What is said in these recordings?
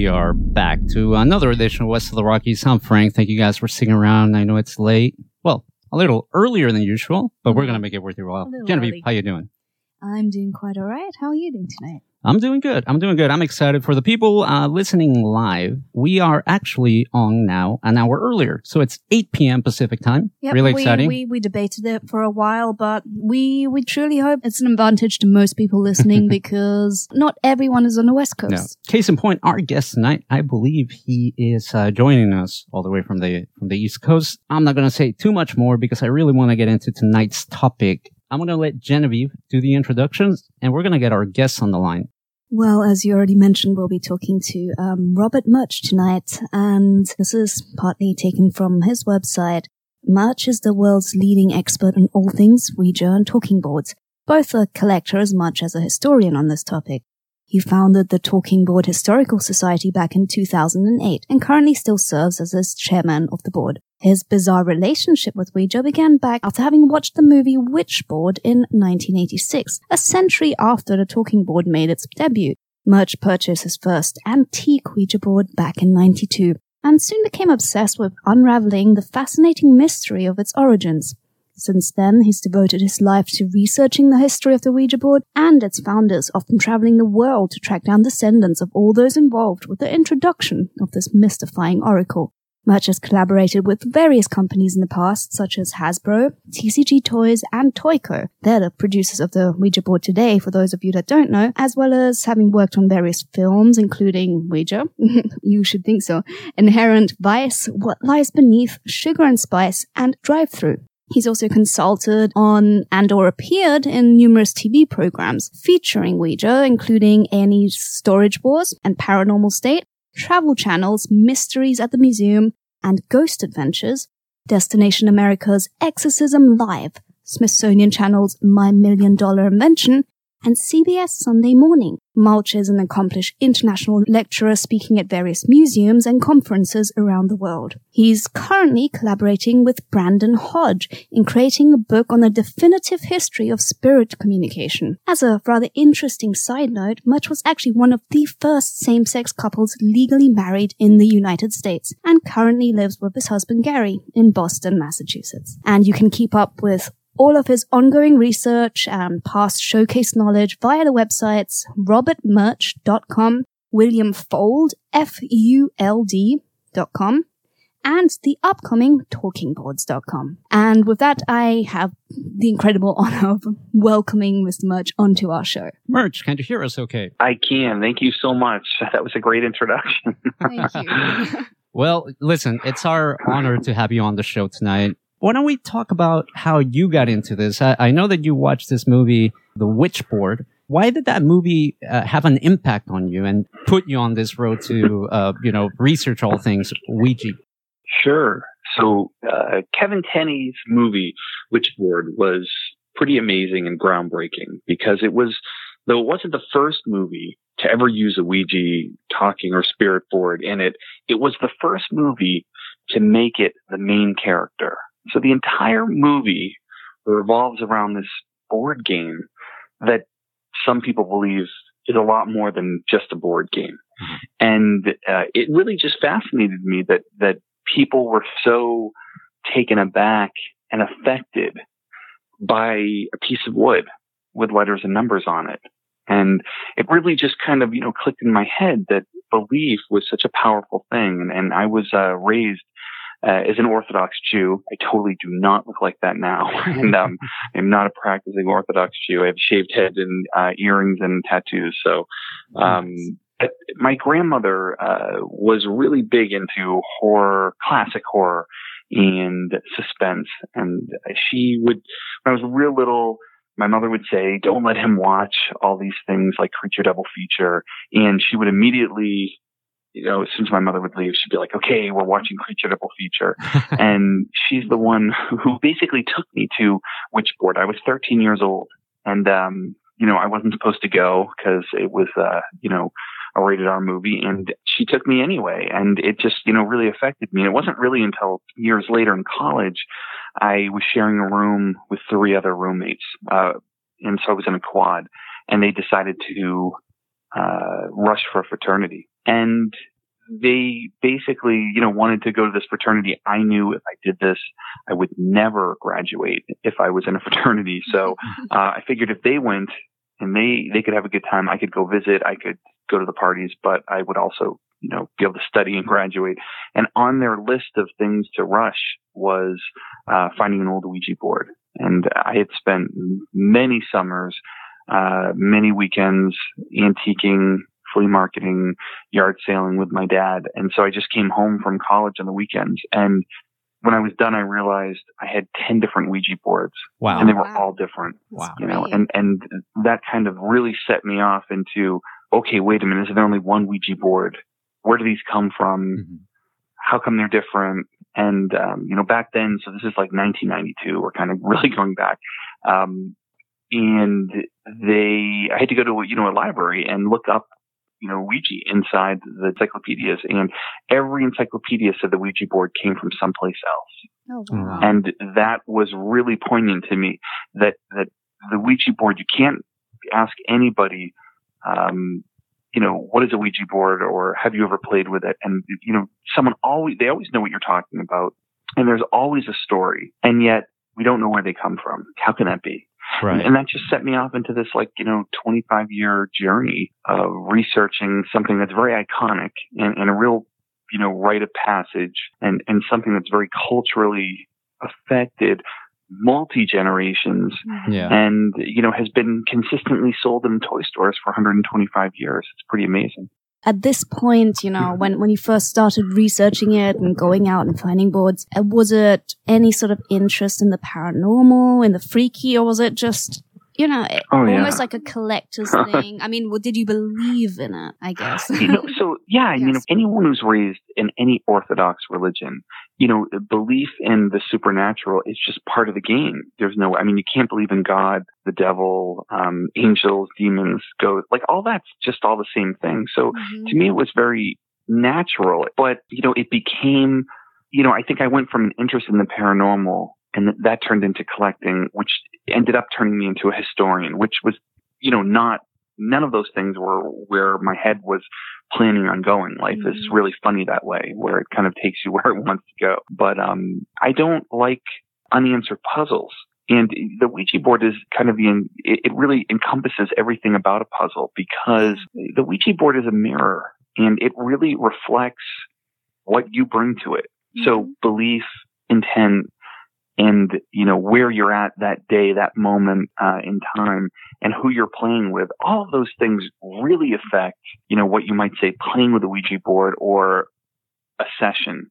we are back to another edition of West of the Rockies. I'm Frank. Thank you guys for sticking around. I know it's late. Well, a little earlier than usual, but we're gonna make it worth your while. Genevieve, early. how you doing? I'm doing quite all right. How are you doing tonight? I'm doing good. I'm doing good. I'm excited for the people uh, listening live. We are actually on now an hour earlier, so it's 8 p.m. Pacific time. Yep, really we, exciting. We, we debated it for a while, but we, we truly hope it's an advantage to most people listening because not everyone is on the West Coast. No. Case in point, our guest tonight, I believe he is uh, joining us all the way from the from the East Coast. I'm not going to say too much more because I really want to get into tonight's topic. I'm going to let Genevieve do the introductions, and we're going to get our guests on the line. Well, as you already mentioned, we'll be talking to um, Robert Murch tonight, and this is partly taken from his website. Murch is the world's leading expert on all things Ouija and talking boards, both a collector as much as a historian on this topic. He founded the Talking Board Historical Society back in 2008 and currently still serves as its chairman of the board. His bizarre relationship with Ouija began back after having watched the movie Witchboard in 1986, a century after the Talking Board made its debut. Murch purchased his first antique Ouija board back in 92 and soon became obsessed with unraveling the fascinating mystery of its origins. Since then, he's devoted his life to researching the history of the Ouija board and its founders, often traveling the world to track down descendants of all those involved with the introduction of this mystifying oracle. Murch has collaborated with various companies in the past, such as Hasbro, TCG Toys, and Toyco. They're the producers of the Ouija board today, for those of you that don't know, as well as having worked on various films, including Ouija. you should think so. Inherent Vice, What Lies Beneath, Sugar and Spice, and Drive Through. He's also consulted on and or appeared in numerous TV programs featuring Ouija, including A&E's Storage Wars and Paranormal State, Travel Channel's Mysteries at the Museum, and Ghost Adventures, Destination America's Exorcism Live, Smithsonian Channel's My Million Dollar Invention, and CBS Sunday Morning. Murch is an accomplished international lecturer speaking at various museums and conferences around the world. He's currently collaborating with Brandon Hodge in creating a book on the definitive history of spirit communication. As a rather interesting side note, Murch was actually one of the first same-sex couples legally married in the United States and currently lives with his husband Gary in Boston, Massachusetts. And you can keep up with all of his ongoing research and past showcase knowledge via the websites robertmurch.com, William Fuld, F-U-L-D dot com, and the upcoming talkingboards.com. And with that, I have the incredible honor of welcoming Mr. Murch onto our show. Murch, can you hear us okay? I can. Thank you so much. That was a great introduction. Thank you. Well, listen, it's our honor to have you on the show tonight. Why don't we talk about how you got into this? I, I know that you watched this movie, The Witchboard. Why did that movie uh, have an impact on you and put you on this road to, uh, you know, research all things Ouija? sure. So, uh, Kevin Tenney's movie, Witchboard, was pretty amazing and groundbreaking because it was, though it wasn't the first movie to ever use a Ouija talking or spirit board in it, it was the first movie to make it the main character. So the entire movie revolves around this board game that some people believe is a lot more than just a board game. And uh, it really just fascinated me that that people were so taken aback and affected by a piece of wood with letters and numbers on it. And it really just kind of, you know, clicked in my head that belief was such a powerful thing. And, and I was uh, raised uh, as an Orthodox Jew. I totally do not look like that now. and um, I'm not a practicing Orthodox Jew. I have shaved head and uh, earrings and tattoos. So, um, but my grandmother uh, was really big into horror, classic horror, and suspense. And she would, when I was real little, my mother would say, don't let him watch all these things like Creature Double Feature. And she would immediately, you know, as soon as my mother would leave, she'd be like, okay, we're watching Creature Double Feature. and she's the one who basically took me to Witchboard. I was 13 years old and, um, you know, I wasn't supposed to go because it was, uh, you know, a rated R movie and she took me anyway. And it just, you know, really affected me. And it wasn't really until years later in college, I was sharing a room with three other roommates. Uh, and so I was in a quad and they decided to, uh, rush for a fraternity. And they basically, you know, wanted to go to this fraternity. I knew if I did this, I would never graduate if I was in a fraternity. So, uh, I figured if they went and they, they could have a good time, I could go visit, I could go to the parties, but I would also, you know, be able to study and graduate. And on their list of things to rush was uh, finding an old Ouija board. And I had spent many summers, uh, many weekends antiquing, flea marketing, yard sailing with my dad. And so I just came home from college on the weekends. And when I was done, I realized I had 10 different Ouija boards. Wow. And they were Wow. all different Wow. you know, and, and that kind of really set me off into, okay, wait a minute, is there only one Ouija board? Where do these come from? Mhm. How come they're different? And, um, you know, back then, so this is like 1992, we're kind of really going back. Um, and they, I had to go to, you know, a library and look up, you know, Ouija inside the encyclopedias and every encyclopedia said the Ouija board came from someplace else Oh, Oh, wow. wow. and that was really poignant to me that that the Ouija board you can't ask anybody um you know what is a Ouija board or have you ever played with it and you know someone always they always know what you're talking about and there's always a story and yet we don't know where they come from how can that be Right. and that just set me off into this like, you know, 25 year journey of researching something that's very iconic and, and a real, you know, rite of passage and, and something that's very culturally affected multi generations mm-hmm. Yeah. and, you know, has been consistently sold in toy stores for 125 years. It's pretty amazing. At this point, you know, when, when you first started researching it and going out and finding boards, uh, was it any sort of interest in the paranormal, in the freaky, or was it just, you know, it- Oh, yeah. almost like a collector's thing? I mean, what did you believe in it? I guess. you know, so yeah, I mean, Yes. anyone who's raised in any Orthodox religion, you know, belief in the supernatural is just part of the game. There's no, I mean, you can't believe in God, the devil, um, angels, demons, ghosts, like all that's just all the same thing. So Mhm. to me, it was very natural, but you know, it became, you know, I think I went from an interest in the paranormal and that turned into collecting, which ended up turning me into a historian, which was, you know, not, none of those things were where my head was planning on going. Life is Mhm. really funny that way, where it kind of takes you where it wants to go. But, um, I don't like unanswered puzzles. And the Ouija board is kind of the, it really encompasses everything about a puzzle because the Ouija board is a mirror and it really reflects what you bring to it. So Mhm. belief, intent, and you know where you're at that day, that moment uh, in time, and who you're playing with. All of those things really affect you know what you might say playing with a Ouija board or a session.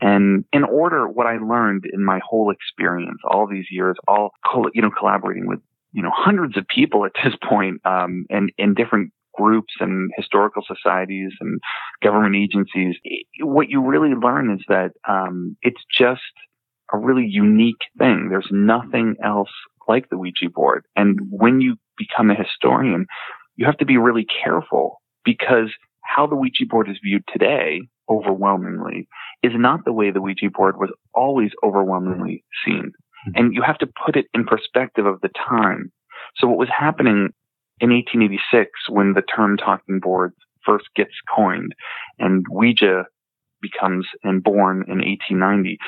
And in order, what I learned in my whole experience, all these years, all you know collaborating with you know hundreds of people at this point, um, and in different groups and historical societies and government agencies, what you really learn is that um, it's just a really unique thing. There's nothing else like the Ouija board. And mm-hmm. when you become a historian, you have to be really careful because how the Ouija board is viewed today, overwhelmingly, is not the way the Ouija board was always overwhelmingly seen. Mm-hmm. And you have to put it in perspective of the time. So what was happening in 1886 when the term talking boards first gets coined and Ouija becomes and born in 1890,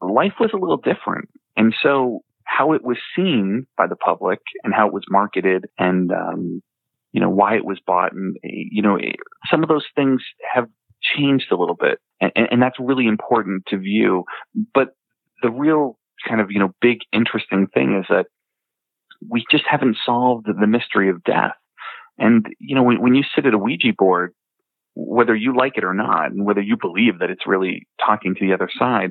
life was a little different. And so how it was seen by the public and how it was marketed and, um, you know, why it was bought and, you know, some of those things have changed a little bit. And, and that's really important to view. But the real kind of, you know, big interesting thing is that we just haven't solved the mystery of death. And, you know, when, when you sit at a Ouija board, whether you like it or not, and whether you believe that it's really talking to the other side,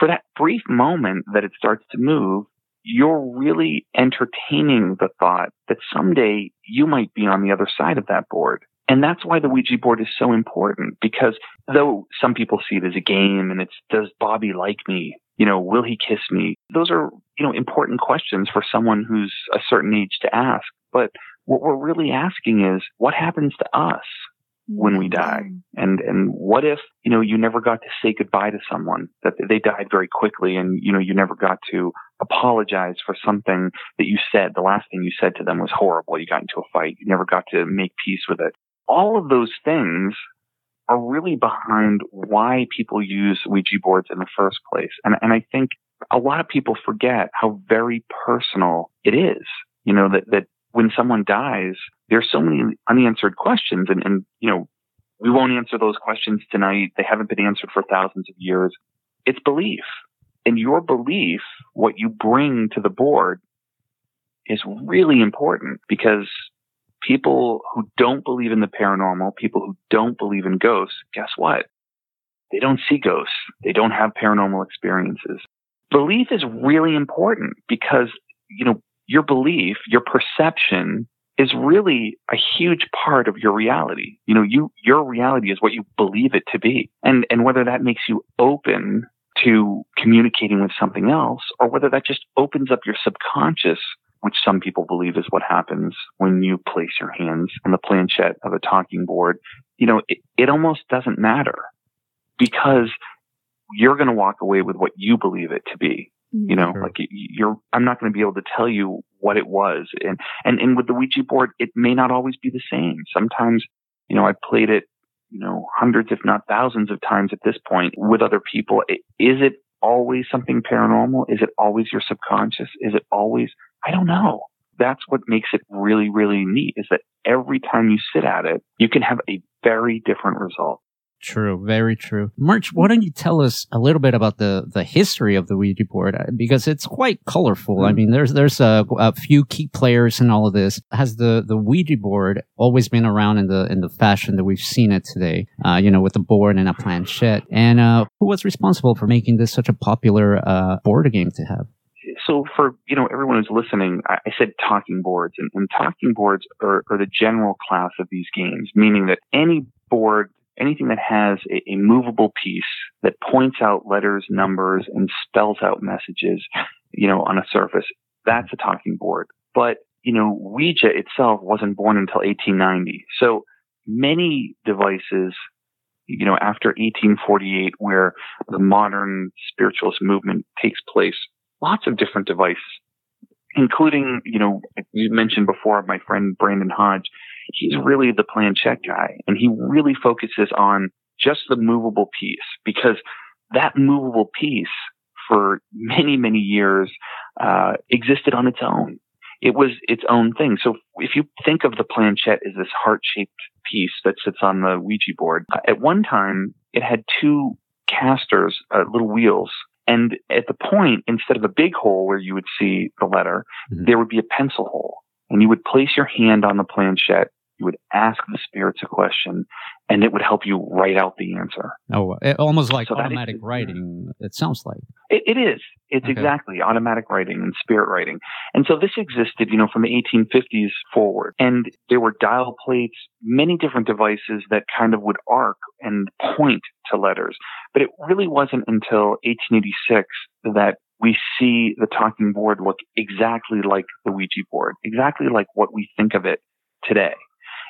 for that brief moment that it starts to move, you're really entertaining the thought that someday you might be on the other side of that board. And that's why the Ouija board is so important because though some people see it as a game and it's, does Bobby like me? You know, will he kiss me? Those are, you know, important questions for someone who's a certain age to ask. But what we're really asking is what happens to us when we die? Mm-hmm. And, and what if, you know, you never got to say goodbye to someone that they died very quickly and, you know, you never got to apologize for something that you said. The last thing you said to them was horrible. You got into a fight. You never got to make peace with it. All of those things are really behind why people use Ouija boards in the first place. And, and I think a lot of people forget how very personal it is. You know, that, that when someone dies, there's so many unanswered questions and, and, you know, we won't answer those questions tonight. They haven't been answered for thousands of years. It's belief. And your belief, what you bring to the board is really important because people who don't believe in the paranormal, people who don't believe in ghosts, guess what? They don't see ghosts. They don't have paranormal experiences. Belief is really important because, you know, your belief, your perception is really a huge part of your reality. You know, you, your reality is what you believe it to be. And, and whether that makes you open to communicating with something else or whether that just opens up your subconscious, which some people believe is what happens when you place your hands on the planchette of a talking board. You know, it, it almost doesn't matter because you're going to walk away with what you believe it to be. You know, Sure. like you're, I'm not going to be able to tell you what it was. And, and, and with the Ouija board, it may not always be the same. Sometimes, you know, I played it, you know, hundreds, if not thousands of times at this point with other people. Is it always something paranormal? Is it always your subconscious? Is it always, I don't know. That's what makes it really, really neat is that every time you sit at it, you can have a very different result. True, very true. Murch, why don't you tell us a little bit about the, the history of the Ouija board? Uh, Because it's quite colorful. I mean, there's, there's a, a few key players in all of this. Has the, the Ouija board always been around in the, in the fashion that we've seen it today? Uh, you know, with the board and a planchette. And, uh, who was responsible for making this such a popular, uh, board game to have? so for you know everyone who's listening, I, I said talking boards, and, and talking boards are, are the general class of these games, meaning that any board, anything that has a, a movable piece that points out letters, numbers, and spells out messages, you know, on a surface, that's a talking board. But you know, Ouija itself wasn't born until 1890, so many devices you know, after 1848, where the modern spiritualist movement takes place, lots of different devices, including, you know, you mentioned before my friend Brandon Hodge. He's really the planchette guy and he really focuses on just the movable piece because that movable piece for many, many years, uh, existed on its own. It was its own thing. So if you think of the planchette as this heart shaped piece that sits on the Ouija board, at one time it had two casters, uh, little wheels. And at the point, instead of a big hole where you would see the letter, Mhm. there would be a pencil hole. And you would place your hand on the planchette. You would ask the spirits a question and it would help you write out the answer. Oh, uh, it, almost like So that is- automatic writing. It sounds like. It, it is. It's Okay. exactly automatic writing and spirit writing. And so this existed, you know, from the 1850s forward. And there were dial plates, many different devices that kind of would arc and point to letters. But it really wasn't until 1886 that we see the talking board look exactly like the Ouija board, exactly like what we think of it today.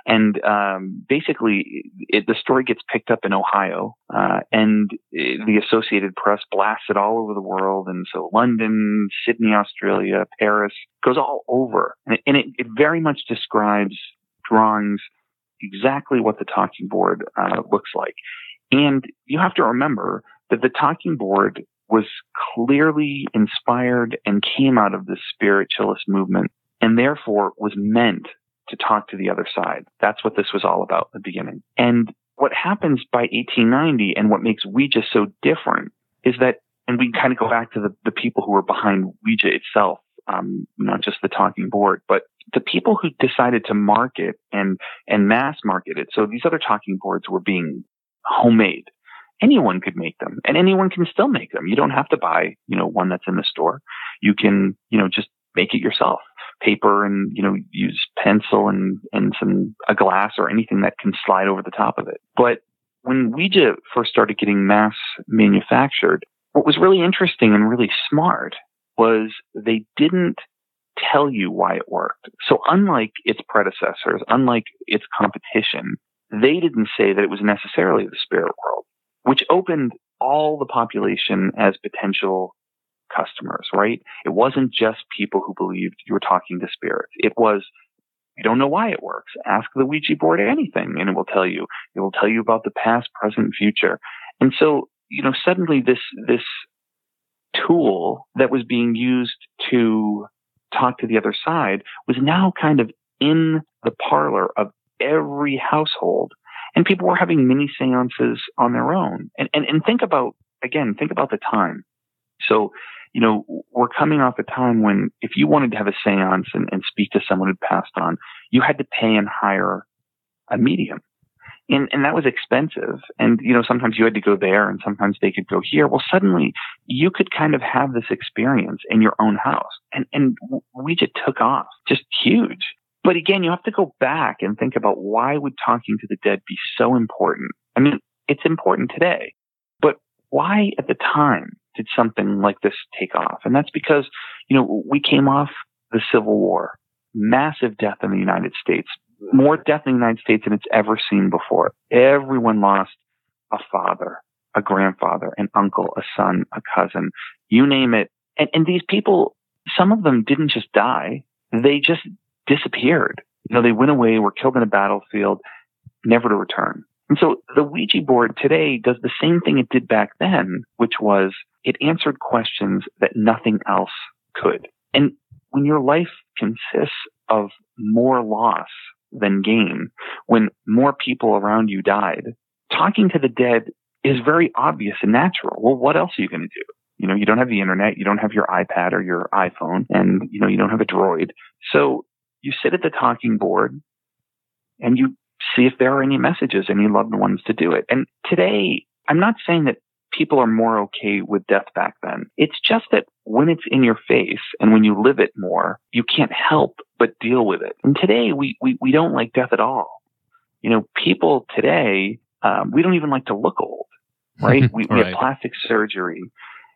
And um, basically, it, the story gets picked up in Ohio, uh, and uh, the Associated Press blasts it all over the world. And so London, Sydney, Australia, Paris goes all over, and it, and it, it very much describes drawings exactly what the talking board uh, looks like. And you have to remember that the talking board was clearly inspired and came out of the spiritualist movement, and therefore was meant to talk to the other side. That's what this was all about at the beginning. And what happens by 1890 and what makes Ouija so different is that, and we kind of go back to the, the people who were behind Ouija itself, um, not just the talking board, but the people who decided to market and, and mass market it. So these other talking boards were being homemade. Anyone could make them and anyone can still make them. You don't have to buy, you know, one that's in the store. You can, you know, just make it yourself. Paper and, you know, use pencil and, and some, a glass or anything that can slide over the top of it. But when Ouija first started getting mass manufactured, what was really interesting and really smart was they didn't tell you why it worked. So unlike its predecessors, unlike its competition, they didn't say that it was necessarily the spirit world, which opened all the population as potential customers, right? It wasn't just people who believed you were talking to spirits. It was, you don't know why it works. Ask the Ouija board anything and it will tell you. It will tell you about the past, present, future. And so, you know, suddenly this, this tool that was being used to talk to the other side was now kind of in the parlor of every household. And people were having mini seances on their own. And, and, and think about, again, think about the time. So, you know, we're coming off a time when if you wanted to have a seance and, and speak to someone who'd passed on, you had to pay and hire a medium. And, and that was expensive. And, you know, sometimes you had to go there and sometimes they could go here. Well, suddenly you could kind of have this experience in your own house. And, and we just took off just huge. But again, you have to go back and think about why would talking to the dead be so important? I mean, it's important today, but why at the time did something like this take off? And that's because, you know, we came off the Civil War, massive death in the United States, more death in the United States than it's ever seen before. Everyone lost a father, a grandfather, an uncle, a son, a cousin, you name it. And, and these people, some of them didn't just die. They just disappeared. You know, they went away, were killed in a battlefield, never to return. And so the Ouija board today does the same thing it did back then, which was it answered questions that nothing else could. And when your life consists of more loss than gain, when more people around you died, talking to the dead is very obvious and natural. Well, what else are you going to do? You know, you don't have the internet, you don't have your iPad or your iPhone, and you know, you don't have a droid. So you sit at the talking board and you see if there are any messages, any loved ones to do it. And today, I'm not saying that people are more okay with death back then. It's just that when it's in your face and when you live it more, you can't help but deal with it. And today we, we, we don't like death at all. You know, people today, um, we don't even like to look old, right? we, we Right. have plastic surgery.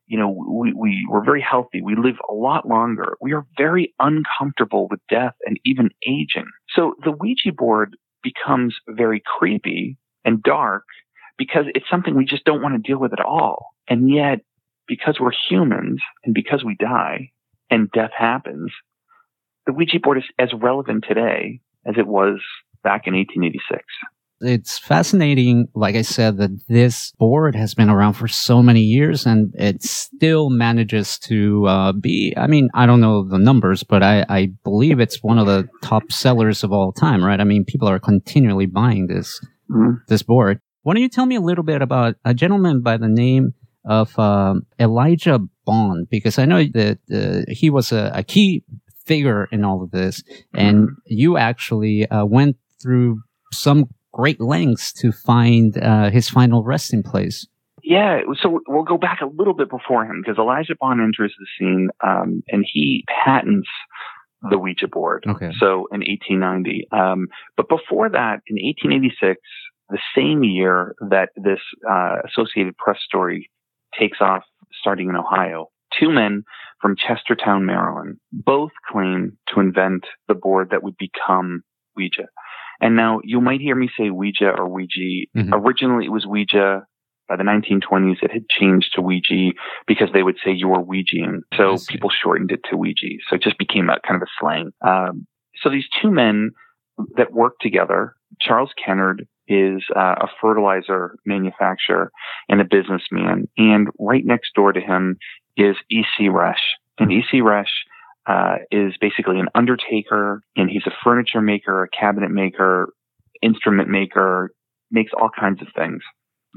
You know, we, we, we're very healthy. We live a lot longer. We are very uncomfortable with death and even aging. So the Ouija board becomes very creepy and dark because it's something we just don't want to deal with at all. And yet, because we're humans and because we die and death happens, the Ouija board is as relevant today as it was back in 1886. It's fascinating, like I said, that this board has been around for so many years and it still manages to uh, be, I mean, I don't know the numbers, but I, I believe it's one of the top sellers of all time, right? I mean, people are continually buying this, Mhm. this board. Why don't you tell me a little bit about a gentleman by the name of um, Elijah Bond? Because I know that uh, he was a, a key figure in all of this, and you actually uh, went through some great lengths to find uh, his final resting place. Yeah, so we'll go back a little bit before him because Elijah Bond enters the scene um, and he patents the Ouija board. Okay. So in 1890. Um, but before that, in 1886, the same year that this uh, Associated Press story takes off, starting in Ohio, two men from Chestertown, Maryland, both claim to invent the board that would become Ouija. And now you might hear me say Ouija or Ouija. Mhm. Originally, it was Ouija. By the 1920s, it had changed to Ouija because they would say you were Ouijaing. So people shortened it to Ouija. So it just became a kind of a slang. Um, so these two men that worked together, Charles Kennard is uh, a fertilizer manufacturer and a businessman. And right next door to him is E.C. Resch. And E.C. Resch uh, is basically an undertaker and he's a furniture maker, a cabinet maker, instrument maker, makes all kinds of things.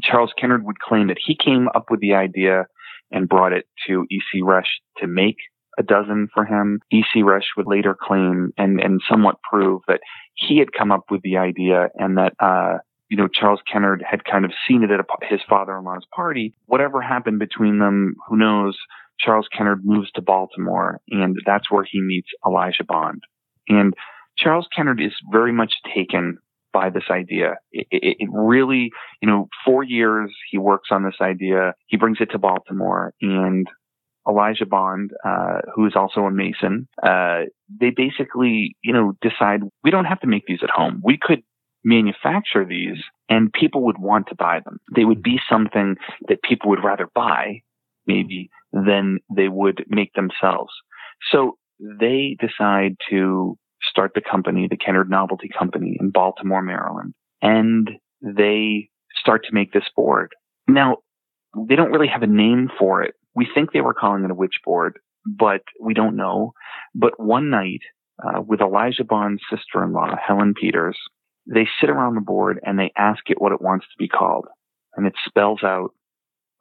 Charles Kennard would claim that he came up with the idea and brought it to E.C. Resch to make a dozen for him. E.C. Resch would later claim and, and somewhat prove that he had come up with the idea and that, uh, you know, Charles Kennard had kind of seen it at a, his father-in-law's party. Whatever happened between them, who knows? Charles Kennard moves to Baltimore, and that's where he meets Elijah Bond. And Charles Kennard is very much taken by this idea. It, it, it, really, you know, four years he works on this idea. He brings it to Baltimore, and Elijah Bond, uh, who is also a Mason, uh, they basically, you know, decide we don't have to make these at home. We could manufacture these and people would want to buy them. They would be something that people would rather buy maybe than they would make themselves. So they decide to start the company, the Kennard Novelty Company in Baltimore, Maryland, and they start to make this board. Now, they don't really have a name for it. We think they were calling it a witch board, but we don't know. But one night, uh, with Elijah Bond's sister-in-law, Helen Peters, they sit around the board and they ask it what it wants to be called. And it spells out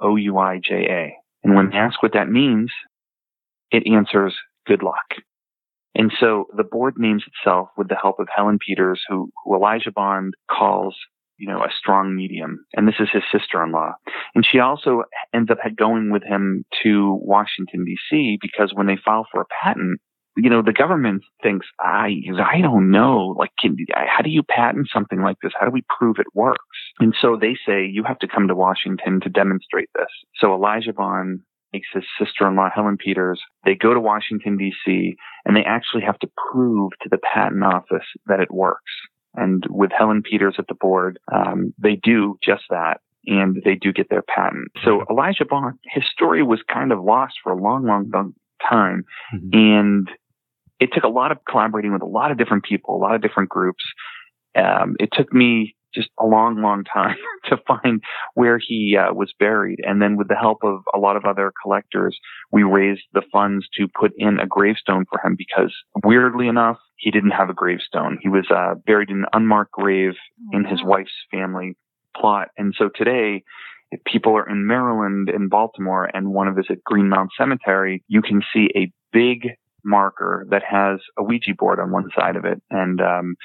O-U-I-J-A. And when they ask what that means, it answers good luck. And so the board names itself with the help of Helen Peters, who, who Elijah Bond calls, you know, a strong medium. And this is his sister-in-law. And she also ends up going with him to Washington, D.C. because when they file for a patent, you know, the government thinks, I, I don't know, like, can, how do you patent something like this? How do we prove it works? And so they say, you have to come to Washington to demonstrate this. So Elijah Bond makes his sister-in-law, Helen Peters, they go to Washington, D.C., and they actually have to prove to the patent office that it works. And with Helen Peters at the board, um, they do just that and they do get their patent. So Elijah Bond, his story was kind of lost for a long, long, long time. Mm-hmm. And it took a lot of collaborating with a lot of different people, a lot of different groups. Um, it took me just a long, long time to find where he uh, was buried. And then with the help of a lot of other collectors, we raised the funds to put in a gravestone for him because weirdly enough, he didn't have a gravestone. He was uh, buried in an unmarked grave in his wife's family plot. And so today, if people are in Maryland in Baltimore and want to visit Greenmount Cemetery, you can see a big marker that has a Ouija board on one side of it and um,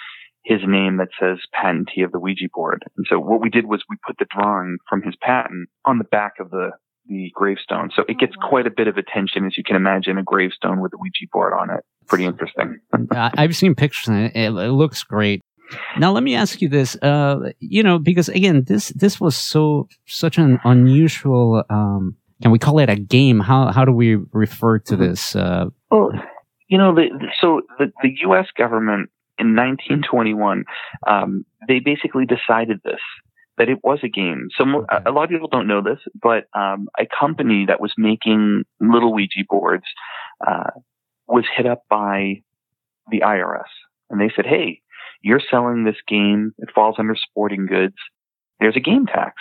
his name that says patentee of the Ouija board. And so what we did was we put the drawing from his patent on the back of the the gravestone. So it gets quite a bit of attention, as you can imagine, a gravestone with a Ouija board on it. Pretty interesting. I've seen pictures and it. it. looks great. Now let me ask you this, uh, you know, because again, this this was so such an unusual. Um, can we call it a game? How how do we refer to mm-hmm. this? Uh, well, you know, the, so the, the U.S. government in 1921, um, they basically decided this that it was a game. So a lot of people don't know this, but um, a company that was making little Ouija boards uh, was hit up by the IRS, and they said, "Hey, you're selling this game. It falls under sporting goods. There's a game tax."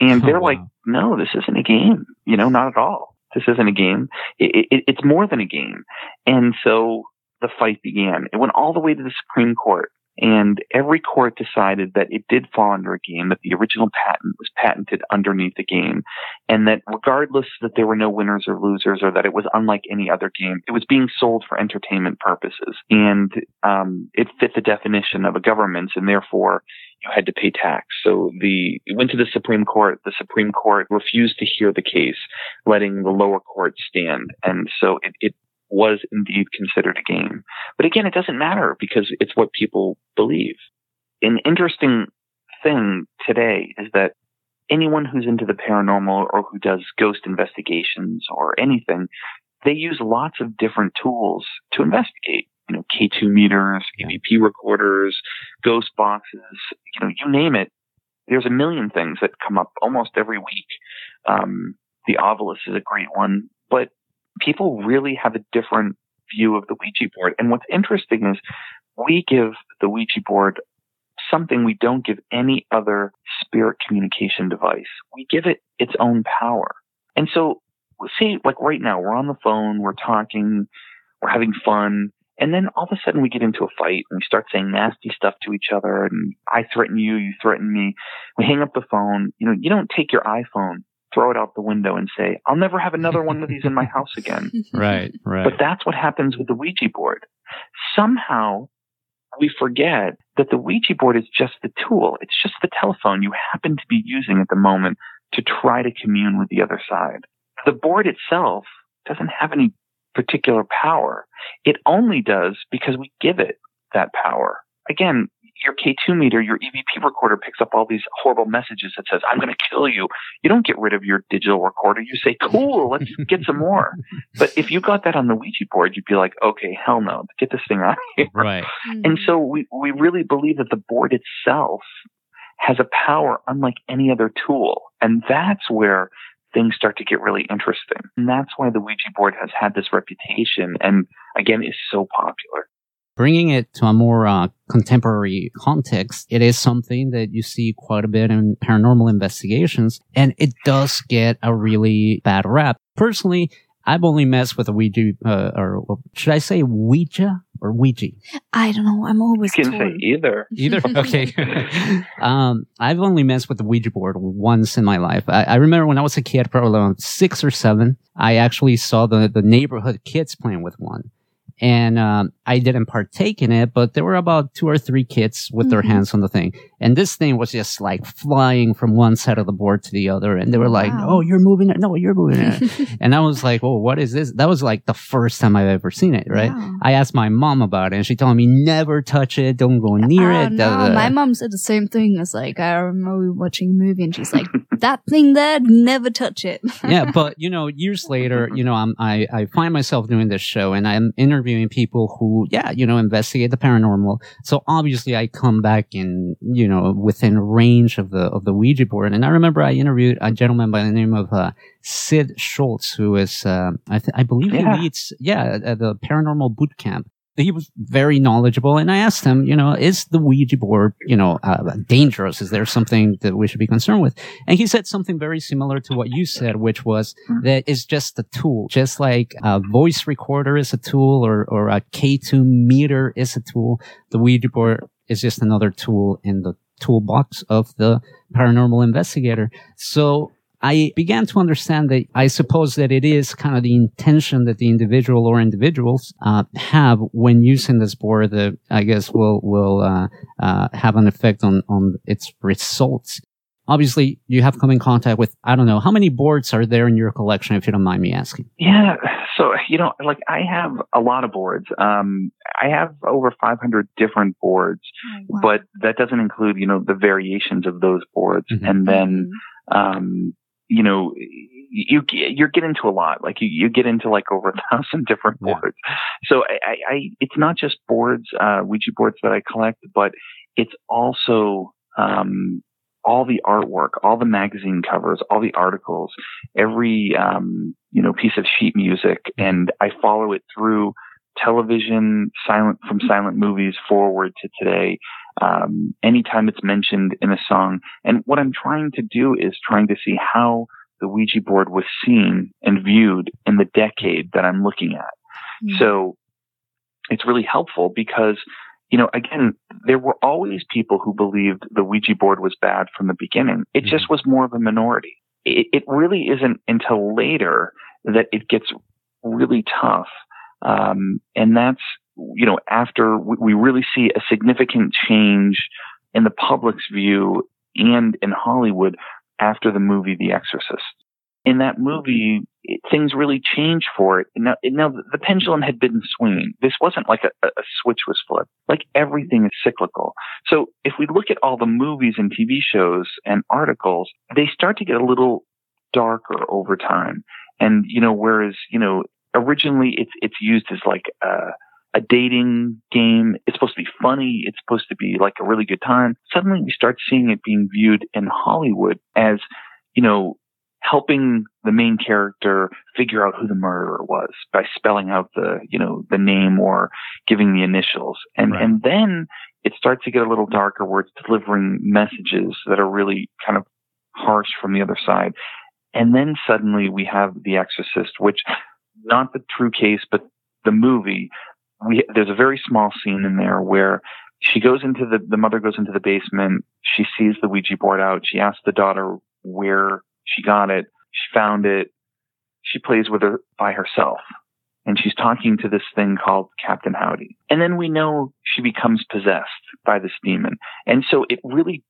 And oh, they're wow. like, "No, this isn't a game. You know, not at all." This isn't a game. It, it, it's more than a game. And so the fight began. It went all the way to the Supreme Court. And every court decided that it did fall under a game, that the original patent was patented underneath the game, and that regardless that there were no winners or losers, or that it was unlike any other game, it was being sold for entertainment purposes, and um, it fit the definition of a government, and therefore you had to pay tax. So the it went to the Supreme Court. The Supreme Court refused to hear the case, letting the lower court stand, and so it, it was indeed considered a game. But again, it doesn't matter because it's what people believe. An interesting thing today is that anyone who's into the paranormal or who does ghost investigations or anything, they use lots of different tools to investigate. You know, K2 meters, EVP recorders, ghost boxes, you know, you name it. There's a million things that come up almost every week. Um, the Ovilus is a great one, but people really have a different view of the Ouija board. And what's interesting is we give the Ouija board something we don't give any other spirit communication device. We give it its own power. And so, see, like right now, we're on the phone, we're talking, we're having fun. And then all of a sudden we get into a fight and we start saying nasty stuff to each other and I threaten you, you threaten me. We hang up the phone. You know, you don't take your iPhone throw it out the window and say, I'll never have another one of these in my house again. Right, right. But that's what happens with the Ouija board. Somehow we forget that the Ouija board is just the tool. It's just the telephone you happen to be using at the moment to try to commune with the other side. The board itself doesn't have any particular power. It only does because we give it that power. Again, your K2 meter, your EVP recorder picks up all these horrible messages that says, I'm going to kill you. You don't get rid of your digital recorder. You say, cool, let's get some more. But if you got that on the Ouija board, you'd be like, okay, hell no, get this thing out of here. Right. Hmm. And so we, we really believe that the board itself has a power unlike any other tool. And that's where things start to get really interesting. And that's why the Ouija board has had this reputation and again is so popular. Bringing it to a more uh, contemporary context, it is something that you see quite a bit in paranormal investigations, and it does get a really bad rap. Personally, I've only messed with a Ouija, uh, or should I say Ouija or Ouija? I don't know. I'm always You can say either. Either. Okay. um, I've only messed with the Ouija board once in my life. I, I remember when I was a kid, probably around six or seven, I actually saw the, the neighborhood kids playing with one. And um, I didn't partake in it, but there were about two or three kids with their Mhm. hands on the thing. And this thing was just like flying from one side of the board to the other. And they were like, Wow. oh, you're moving it. No, you're moving it. and I was like, oh, what is this? That was like the first time I've ever seen it, right? Wow. I asked my mom about it and she told me never touch it. Don't go near Ah, it. no, da, da." my mom said the same thing. It's like I remember watching a movie and she's like, "That thing there, never touch it." yeah, but you know, years later, you know, I'm, I I find myself doing this show, and I'm interviewing people who, yeah, you know, investigate the paranormal. So obviously, I come back and, you know, within range of the of the Ouija board. And I remember I interviewed a gentleman by the name of uh, Sid Schultz, who is, uh, I th- I believe Yeah. he leads, yeah, at the Paranormal Boot Camp. He was very knowledgeable, and I asked him, you know, is the Ouija board, you know, uh, dangerous? Is there something that we should be concerned with? And he said something very similar to what you said, which was that it's just a tool, just like a voice recorder is a tool or, or a K2 meter is a tool. The Ouija board is just another tool in the toolbox of the paranormal investigator. So I began to understand that I suppose that it is kind of the intention that the individual or individuals uh, have when using this board that I guess will will uh, uh, have an effect on on its results. Obviously, you have come in contact with I don't know how many boards are there in your collection, if you don't mind me asking. Yeah. So, you know, like I have a lot of boards. Um, I have over 500 different boards, Wow. but that doesn't include, you know, the variations of those boards. Mhm. And then, um, you know, you you get into a lot. Like you, you get into like over a thousand different Yeah. boards. So I, I, I, it's not just boards, uh, Ouija boards that I collect, but it's also um, all the artwork, all the magazine covers, all the articles, every um, you know piece of sheet music, and I follow it through television, silent from silent movies forward to today. Um, anytime it's mentioned in a song, and what I'm trying to do is trying to see how the Ouija board was seen and viewed in the decade that I'm looking at. Mm. So it's really helpful because, you know, again, there were always people who believed the Ouija board was bad from the beginning. It just was more of a minority. It, it really isn't until later that it gets really tough. Um, and that's, you know, after we, we really see a significant change in the public's view and in Hollywood after the movie The Exorcist. In that movie, it, things really changed for it. Now, now the pendulum had been swinging. This wasn't like a, a switch was flipped. Like everything is cyclical. So if we look at all the movies and TV shows and articles, they start to get a little darker over time. And, you know, whereas, you know, originally it's, it's used as like a, a dating game. It's supposed to be funny. It's supposed to be like a really good time. Suddenly we start seeing it being viewed in Hollywood as, you know, helping the main character figure out who the murderer was by spelling out the, you know, the name or giving the initials. And, Right. and then it starts to get a little darker where it's delivering messages that are really kind of harsh from the other side. And then suddenly we have The Exorcist, which not the true case, but the movie. We, there's a very small scene in there where she goes into the, the mother goes into the basement. She sees the Ouija board out. She asks the daughter where she got it. She found it. She plays with her by herself and she's talking to this thing called Captain Howdy. And then we know she becomes possessed by this demon. And so it really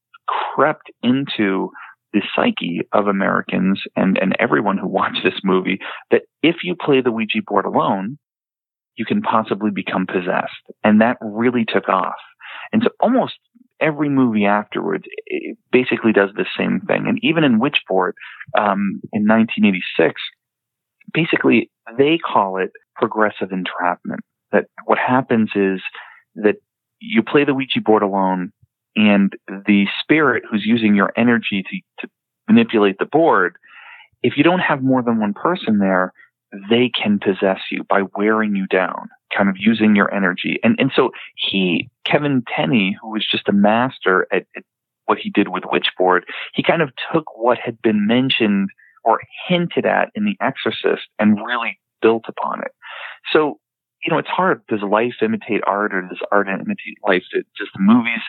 crept into the psyche of Americans and, and everyone who watched this movie that if you play the Ouija board alone, you can possibly become possessed. And that really took off. And so almost every movie afterwards basically does the same thing. And even in Witchboard um, in 1986, basically they call it progressive entrapment. That what happens is that you play the Ouija board alone, and the spirit who's using your energy to, to manipulate the board, if you don't have more than one person there, they can possess you by wearing you down, kind of using your energy. And and so he, Kevin Tenney, who was just a master at, at what he did with Witchboard, he kind of took what had been mentioned or hinted at in The Exorcist and really built upon it. So, you know, it's hard. Does life imitate art or does art imitate life? Does the movies,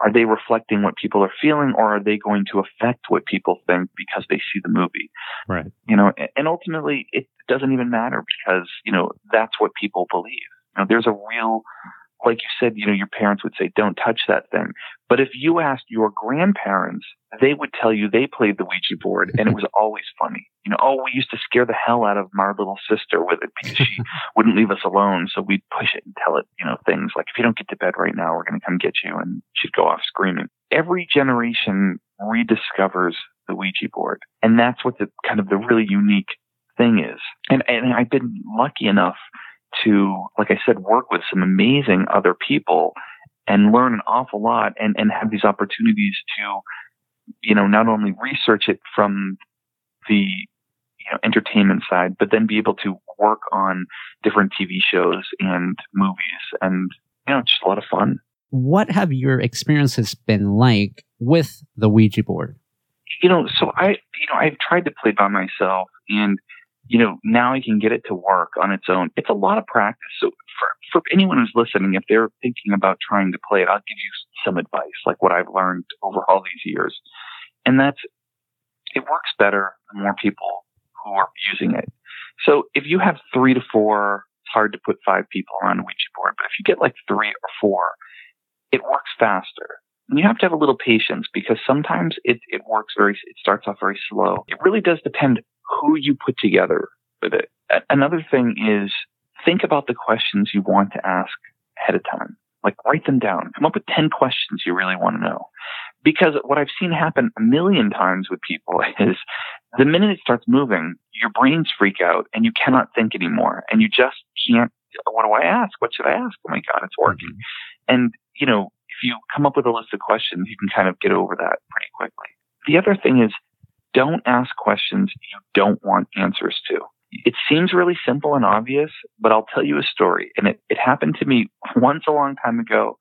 are they reflecting what people are feeling or are they going to affect what people think because they see the movie? Right. You know, and ultimately it doesn't even matter because, you know, that's what people believe. You know, there's a real like you said, you know, your parents would say, don't touch that thing. But if you asked your grandparents, they would tell you they played the Ouija board and it was always funny. You know, oh, we used to scare the hell out of my little sister with it because she wouldn't leave us alone. So we'd push it and tell it, you know, things like, if you don't get to bed right now, we're going to come get you. And she'd go off screaming. Every generation rediscovers the Ouija board. And that's what the kind of the really unique thing is. And, and I've been lucky enough to, like I said, work with some amazing other people and learn an awful lot and, and have these opportunities to, you know, not only research it from the, you know, entertainment side, but then be able to work on different TV shows and movies and, you know, just a lot of fun. What have your experiences been like with the Ouija board? You know, so I, you know, I've tried to play by myself and you know, now I can get it to work on its own. It's a lot of practice. So for, for anyone who's listening, if they're thinking about trying to play it, I'll give you some advice, like what I've learned over all these years. And that's, it works better the more people who are using it. So if you have three to four, it's hard to put five people on a Ouija board, but if you get like three or four, it works faster. And you have to have a little patience because sometimes it, it works very, it starts off very slow. It really does depend who you put together with it. Another thing is think about the questions you want to ask ahead of time. Like write them down. Come up with 10 questions you really want to know. Because what I've seen happen a million times with people is the minute it starts moving, your brains freak out and you cannot think anymore. And you just can't, what do I ask? What should I ask? Oh my God, it's working. Mm-hmm. And, you know, you come up with a list of questions, you can kind of get over that pretty quickly. The other thing is don't ask questions you don't want answers to. It seems really simple and obvious, but I'll tell you a story. And it, it happened to me once a long time ago.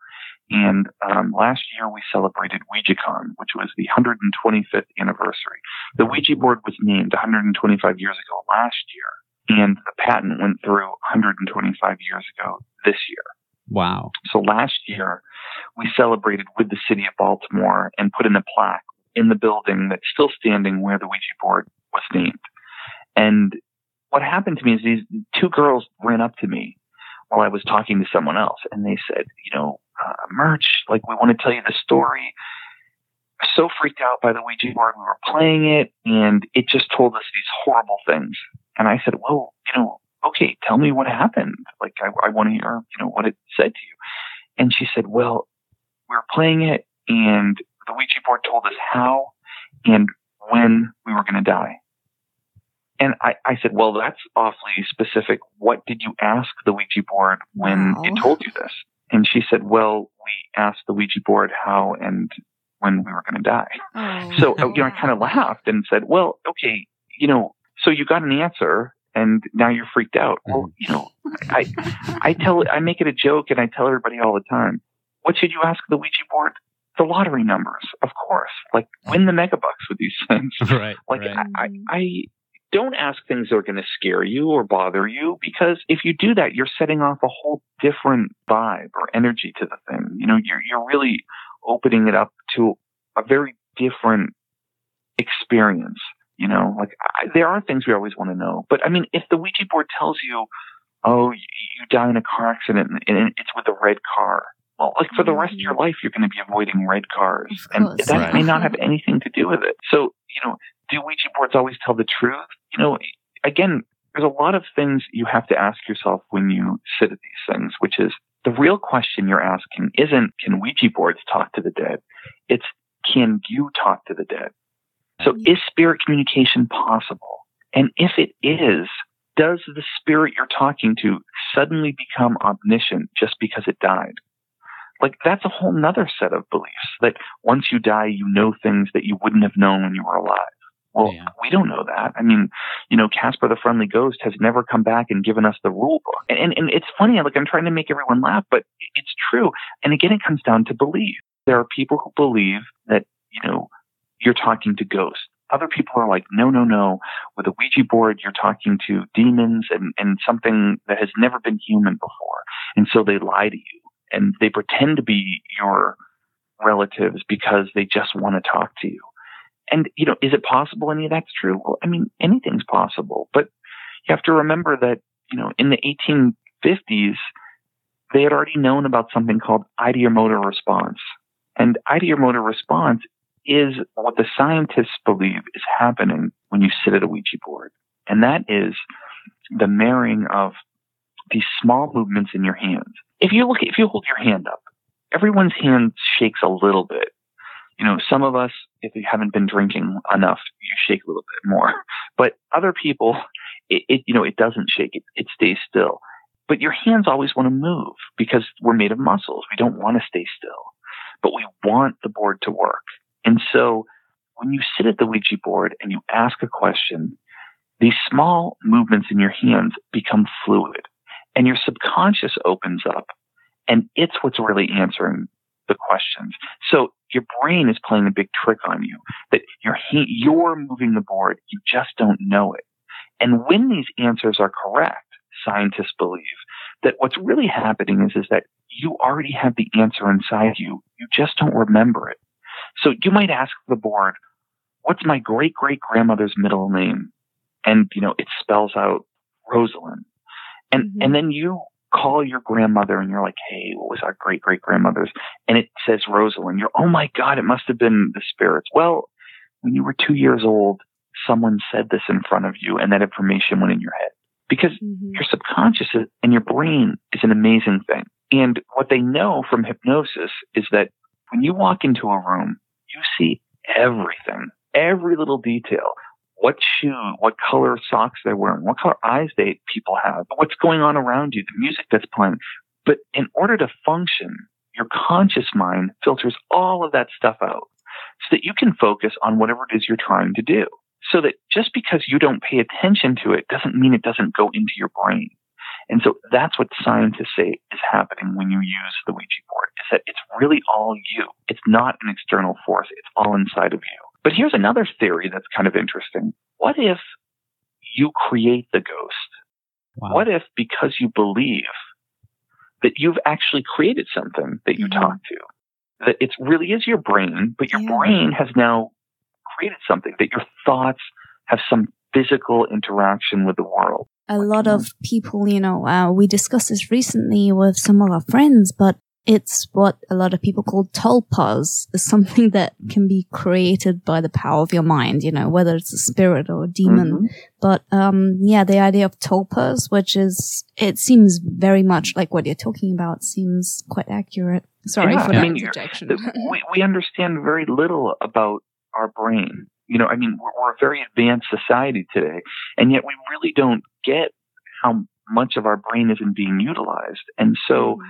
And um, last year we celebrated OuijaCon, which was the 125th anniversary. The Ouija board was named 125 years ago last year, and the patent went through 125 years ago this year. Wow. So last year we celebrated with the city of Baltimore and put in a plaque in the building that's still standing where the Ouija board was named. And what happened to me is these two girls ran up to me while I was talking to someone else, and they said, you know, uh, Murch, like we want to tell you the story. So freaked out by the Ouija board, we were playing it, and it just told us these horrible things. And I said, well, you know, okay, tell me what happened. Like I, I want to hear, you know, what it said to you. And she said, well, we were playing it, and the Ouija board told us how and when we were going to die. And I, I said, well, that's awfully specific. What did you ask the Ouija board when wow. it told you this? And she said, well, we asked the Ouija board how and when we were going to die. Oh, so, wow. you know, I kind of laughed and said, well, okay, you know, so you got an answer and now you're freaked out. Well, mm. you know, I, I tell, I make it a joke and I tell everybody all the time, what should you ask the Ouija board? the lottery numbers, of course. Like win the megabucks with these things. Right. Like right. I, I, I don't ask things that are going to scare you or bother you because if you do that, you're setting off a whole different vibe or energy to the thing. You know, you're you're really opening it up to a very different experience. You know, like I, there are things we always want to know, but I mean, if the Ouija board tells you, "Oh, you, you die in a car accident and it's with a red car," well, like for the rest of your mm. life, you're going to be avoiding red cars, and that right. may not mm-hmm. have anything to do with it. So you know, do Ouija boards always tell the truth? You know, again, there's a lot of things you have to ask yourself when you sit at these things, which is the real question you're asking isn't can Ouija boards talk to the dead? It's can you talk to the dead? So is spirit communication possible? And if it is, does the spirit you're talking to suddenly become omniscient just because it died? Like that's a whole nother set of beliefs that once you die, you know things that you wouldn't have known when you were alive. Well, yeah. we don't know that. I mean, you know, Casper the Friendly Ghost has never come back and given us the rule book. And, and, and it's funny, like I'm trying to make everyone laugh, but it's true. And again, it comes down to belief. There are people who believe that, you know, you're talking to ghosts. Other people are like, no, no, no. With a Ouija board, you're talking to demons and, and something that has never been human before. And so they lie to you and they pretend to be your relatives because they just want to talk to you. And, you know, is it possible any of that's true? Well, I mean, anything's possible, but you have to remember that, you know, in the 1850s, they had already known about something called ideomotor response. And ideomotor response is what the scientists believe is happening when you sit at a Ouija board. And that is the marrying of these small movements in your hands. If you look, if you hold your hand up, everyone's hand shakes a little bit you know, some of us, if you haven't been drinking enough, you shake a little bit more. But other people, it, it you know, it doesn't shake. It, it stays still. But your hands always want to move because we're made of muscles. We don't want to stay still, but we want the board to work. And so when you sit at the Ouija board and you ask a question, these small movements in your hands become fluid and your subconscious opens up and it's what's really answering the questions. So your brain is playing a big trick on you that you're, moving the board. You just don't know it. And when these answers are correct, scientists believe that what's really happening is, is that you already have the answer inside you. You just don't remember it. So you might ask the board, what's my great great grandmother's middle name? And, you know, it spells out Rosalind. And, mm-hmm. and then you call your grandmother and you're like, hey, what was our great great grandmother's? And it says Rosalind. You're, oh my God, it must have been the spirits. Well, when you were two years old, someone said this in front of you and that information went in your head because mm-hmm. your subconscious and your brain is an amazing thing. And what they know from hypnosis is that when you walk into a room, you see everything, every little detail what shoe, what color socks they're wearing, what color eyes they people have, what's going on around you, the music that's playing. But in order to function, your conscious mind filters all of that stuff out so that you can focus on whatever it is you're trying to do. So that just because you don't pay attention to it doesn't mean it doesn't go into your brain. And so that's what scientists say is happening when you use the Ouija board, is that it's really all you. It's not an external force. It's all inside of you. But here's another theory that's kind of interesting. What if you create the ghost? Wow. What if because you believe that you've actually created something that you mm-hmm. talk to, that it really is your brain, but your yeah. brain has now created something, that your thoughts have some physical interaction with the world. A lot of people, you know, uh, we discussed this recently with some of our friends, but it's what a lot of people call tulpas, is something that can be created by the power of your mind, you know, whether it's a spirit or a demon. Mm-hmm. But, um, yeah, the idea of tulpas, which is, it seems very much like what you're talking about, seems quite accurate. Sorry yeah, for I that mean, we, we understand very little about our brain. You know, I mean, we're, we're a very advanced society today, and yet we really don't get how much of our brain isn't being utilized. And so, mm-hmm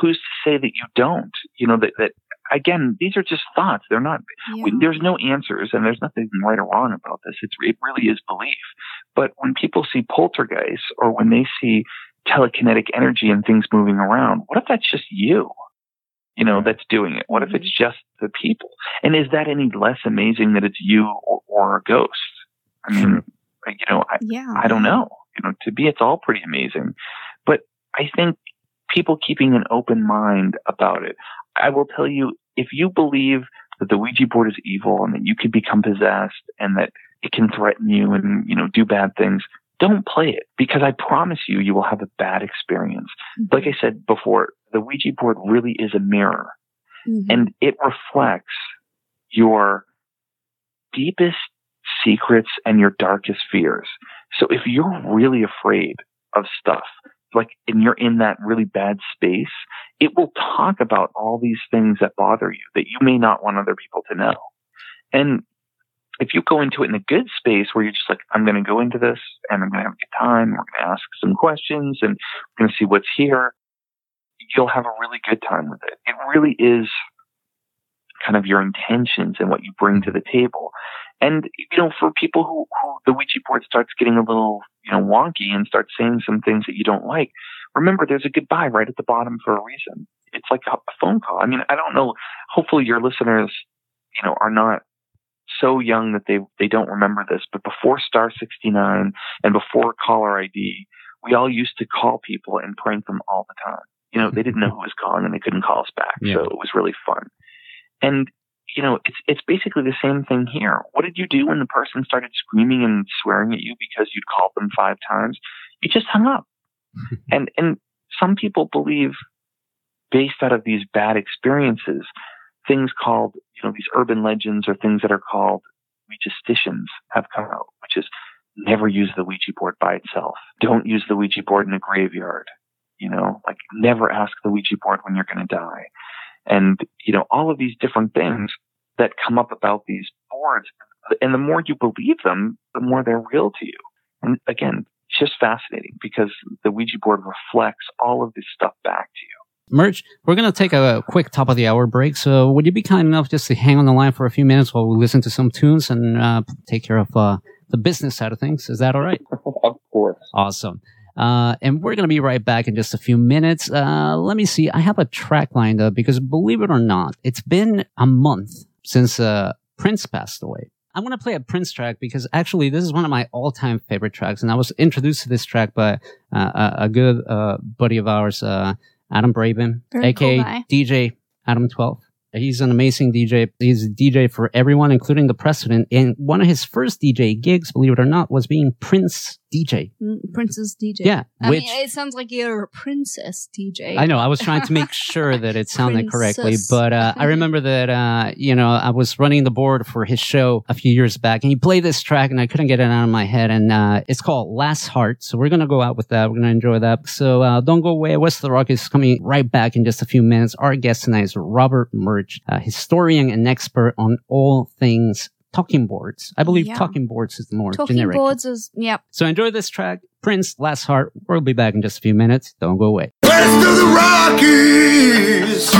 who's to say that you don't? You know, that, that again, these are just thoughts. They're not, yeah. we, there's no answers and there's nothing right or wrong about this. It's, it really is belief. But when people see poltergeists or when they see telekinetic energy and things moving around, what if that's just you? You know, that's doing it. What mm-hmm. if it's just the people? And is that any less amazing that it's you or, or a ghost? I mean, you know, I, yeah. I don't know. You know, to me, it's all pretty amazing. But I think people keeping an open mind about it. I will tell you, if you believe that the Ouija board is evil and that you can become possessed and that it can threaten you and, you know, do bad things, don't play it because I promise you, you will have a bad experience. Mm-hmm. Like I said before, the Ouija board really is a mirror mm-hmm. and it reflects your deepest secrets and your darkest fears. So if you're really afraid of stuff, like, and you're in that really bad space, it will talk about all these things that bother you that you may not want other people to know. And if you go into it in a good space where you're just like, I'm going to go into this and I'm going to have a good time. We're going to ask some questions and we're going to see what's here. You'll have a really good time with it. It really is kind of your intentions and what you bring to the table. And, you know, for people who, who the Ouija board starts getting a little, you know, wonky and starts saying some things that you don't like, remember there's a goodbye right at the bottom for a reason. It's like a, phone call. I mean, I don't know. Hopefully your listeners, you know, are not so young that they, they don't remember this, but before Star 69 and before caller ID, we all used to call people and prank them all the time. You know, they didn't know who was calling and they couldn't call us back. Yeah. So it was really fun. And you know, it's it's basically the same thing here. What did you do when the person started screaming and swearing at you because you'd called them five times? You just hung up. and and some people believe based out of these bad experiences, things called, you know, these urban legends or things that are called Ouijasticians have come out, which is never use the Ouija board by itself. Don't use the Ouija board in a graveyard. You know, like never ask the Ouija board when you're going to die. And, you know, all of these different things that come up about these boards. And the more you believe them, the more they're real to you. And again, it's just fascinating because the Ouija board reflects all of this stuff back to you. Murch, we're going to take a quick top of the hour break. So would you be kind enough just to hang on the line for a few minutes while we listen to some tunes and uh, take care of uh, the business side of things? Is that all right? of course. Awesome. Uh, and we're going to be right back in just a few minutes. Uh, let me see. I have a track lined up because believe it or not, it's been a month since uh, Prince passed away. I want to play a Prince track because actually this is one of my all-time favorite tracks, and I was introduced to this track by uh, a, a good uh, buddy of ours, uh, Adam Braben, Very aka cool. DJ Adam Twelve. He's an amazing DJ. He's a DJ for everyone, including the president. And one of his first DJ gigs, believe it or not, was being Prince DJ. Mm, Princess DJ. Yeah, I which mean, it sounds like you're a princess DJ. I know. I was trying to make sure that it sounded correctly, but uh, I remember that uh, you know I was running the board for his show a few years back, and he played this track, and I couldn't get it out of my head, and uh, it's called "Last Heart." So we're gonna go out with that. We're gonna enjoy that. So uh, don't go away. West of the Rock is coming right back in just a few minutes. Our guest tonight is Robert Murch, a historian and expert on all things. Talking boards. I believe Yeah. talking boards is the more generic. Talking generic. boards is, yep. So enjoy this track, Prince, Last Heart. We'll be back in just a few minutes. Don't go away. West of the Rockies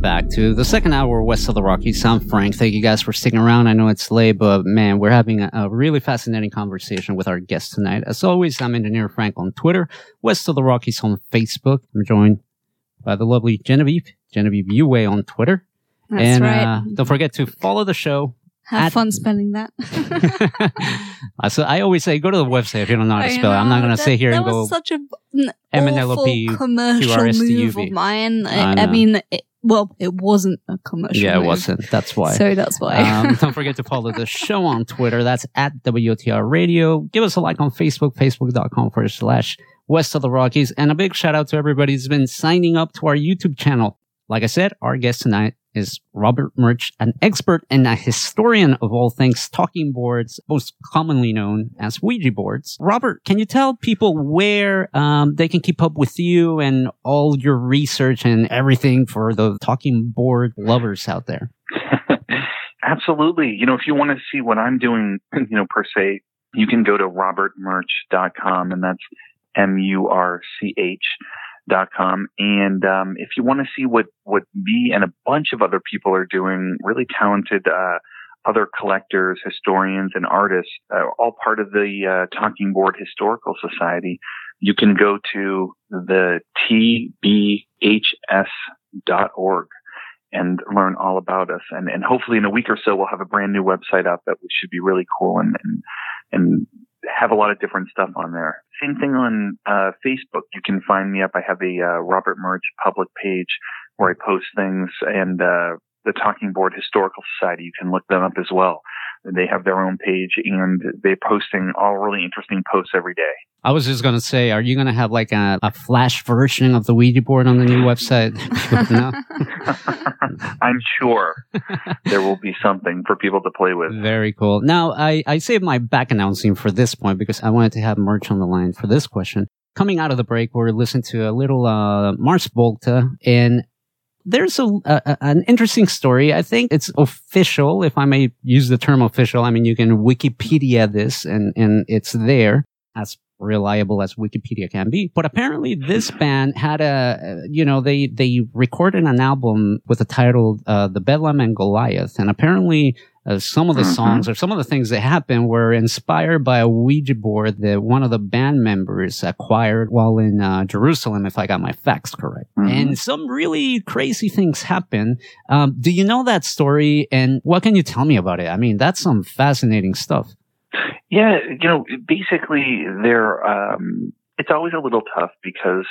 back to the second hour west of the Rockies. I'm Frank. Thank you guys for sticking around. I know it's late, but man, we're having a, a really fascinating conversation with our guest tonight. As always, I'm Engineer Frank on Twitter, West of the Rockies on Facebook. I'm joined by the lovely Genevieve, Genevieve Uwe on Twitter. That's and right. uh, don't forget to follow the show. Have at- fun spelling that. Uh, so I always say, go to the website if you don't know how to I spell it. I'm not going to that- sit here that and go. was such a an MNLP, awful commercial move of mine. I I, I mean, it, well, it wasn't a commercial. yeah, it move, wasn't. That's why. So that's why. um, don't forget to follow the show on Twitter. That's at WTR Radio. Give us a like on Facebook, facebook.com forward slash West of the Rockies. And a big shout out to everybody who's been signing up to our YouTube channel. Like I said, our guest tonight is Robert Murch, an expert and a historian of all things talking boards, most commonly known as Ouija boards. Robert, can you tell people where um, they can keep up with you and all your research and everything for the talking board lovers out there? Absolutely. You know, if you want to see what I'm doing, you know, per se, you can go to robertmurch.com and that's M-U-R-C-H dot com. And, um, if you want to see what, what me and a bunch of other people are doing, really talented, uh, other collectors, historians, and artists, uh, all part of the uh, Talking Board Historical Society, you can go to the tbhs.org and learn all about us. And, and hopefully in a week or so, we'll have a brand new website up that should be really cool and, and, and have a lot of different stuff on there. Same thing on uh, Facebook. You can find me up. I have a uh, Robert Murch public page where I post things, and uh, the Talking Board Historical Society. You can look them up as well. They have their own page, and they're posting all really interesting posts every day. I was just gonna say, are you gonna have like a, a flash version of the Ouija board on the new website? I'm sure there will be something for people to play with. Very cool. Now, I, I saved my back announcing for this point because I wanted to have Murch on the line for this question. Coming out of the break, we're listening to a little uh, Mars Volta, and there's a, a, an interesting story. I think it's official, if I may use the term official. I mean, you can Wikipedia this, and and it's there as reliable as Wikipedia can be. But apparently this band had a, you know, they, they recorded an album with the title, uh, The Bedlam in Goliath. And apparently uh, some of the songs or some of the things that happened were inspired by a Ouija board that one of the band members acquired while in uh, Jerusalem, if I got my facts correct. And some really crazy things happen. Um, do you know that story? And what can you tell me about it? I mean, that's some fascinating stuff. Yeah, you know, basically, they're. Um, it's always a little tough because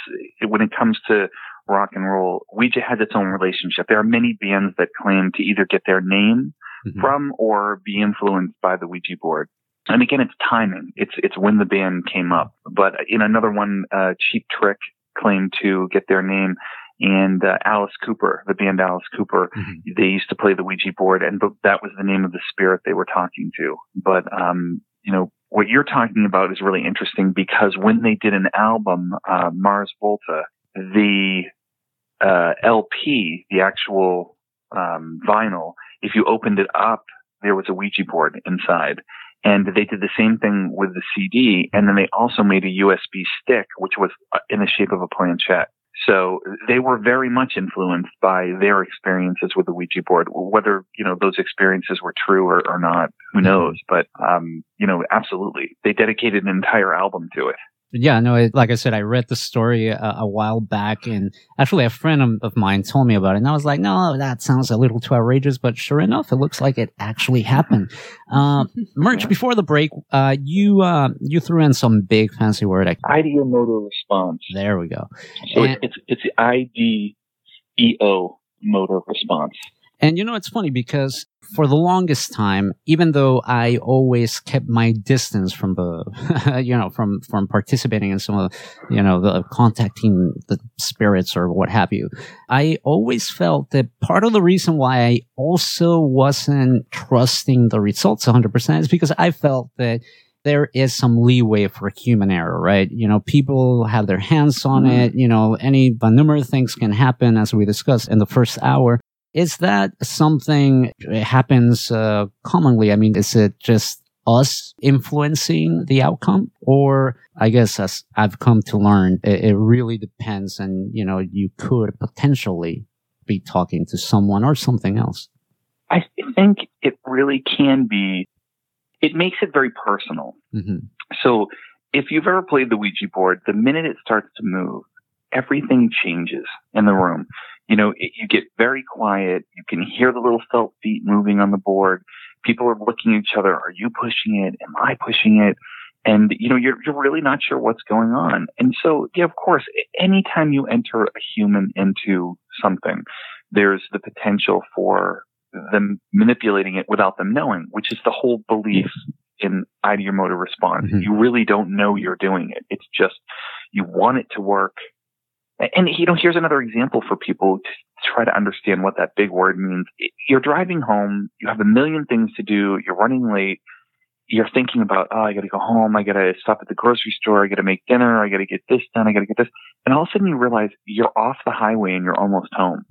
when it comes to rock and roll, Ouija has its own relationship. There are many bands that claim to either get their name Mhm. from or be influenced by the Ouija board. And again, it's timing. It's it's when the band came up. But in another one, uh, Cheap Trick claimed to get their name, and uh, Alice Cooper, the band Alice Cooper, Mhm. they used to play the Ouija board, and th- that was the name of the spirit they were talking to. But um, you know, what you're talking about is really interesting because when they did an album, uh, Mars Volta, the uh, LP, the actual um, vinyl, if you opened it up, there was a Ouija board inside. And they did the same thing with the CD, and then they also made a USB stick, which was uh, in the shape of a planchette. So they were very much influenced by their experiences with the Ouija board. Whether you know those experiences were true or, or not, who knows? But um, you know, absolutely, they dedicated an entire album to it. Yeah, no, it, like I said, I read the story a, a while back and actually a friend of, of mine told me about it and I was like, no, that sounds a little too outrageous, but sure enough, it looks like it actually happened. Uh, Murch, before the break, uh, you, uh, you threw in some big fancy word. I, Ideomotor response. there we go. So And- it's it's the I D E O motor response. And you know, it's funny because for the longest time, even though I always kept my distance from the, you know, from, from participating in some of the, you know, the contacting the spirits or what have you, I always felt that part of the reason why I also wasn't trusting the results 100% is because I felt that there is some leeway for human error, right? You know, people have their hands on mm-hmm. it. You know, any number of things can happen as we discussed in the first hour. Is that something that happens uh, commonly? I mean, is it just us influencing the outcome, or I guess as I've come to learn, it, it really depends, and you know, you could potentially be talking to someone or something else. I think it really can be. It makes it very personal. hmm So if you've ever played the Ouija board, the minute it starts to move, everything changes in the room. You know, it, you get very quiet. You can hear the little felt feet moving on the board. People are looking at each other. Are you pushing it? Am I pushing it? And, you know, you're, you're really not sure what's going on. And so, yeah, of course, anytime you enter a human into something, there's the potential for them manipulating it without them knowing, which is the whole belief in ideomotor response. Mhm. You really don't know you're doing it. It's just you want it to work. And you know, here's another example for people to try to understand what that big word means. You're driving home, you have a million things to do, you're running late, you're thinking about, oh, I gotta go home, I gotta stop at the grocery store, I gotta make dinner, I gotta get this done, I gotta get this. And all of a sudden you realize you're off the highway and you're almost home.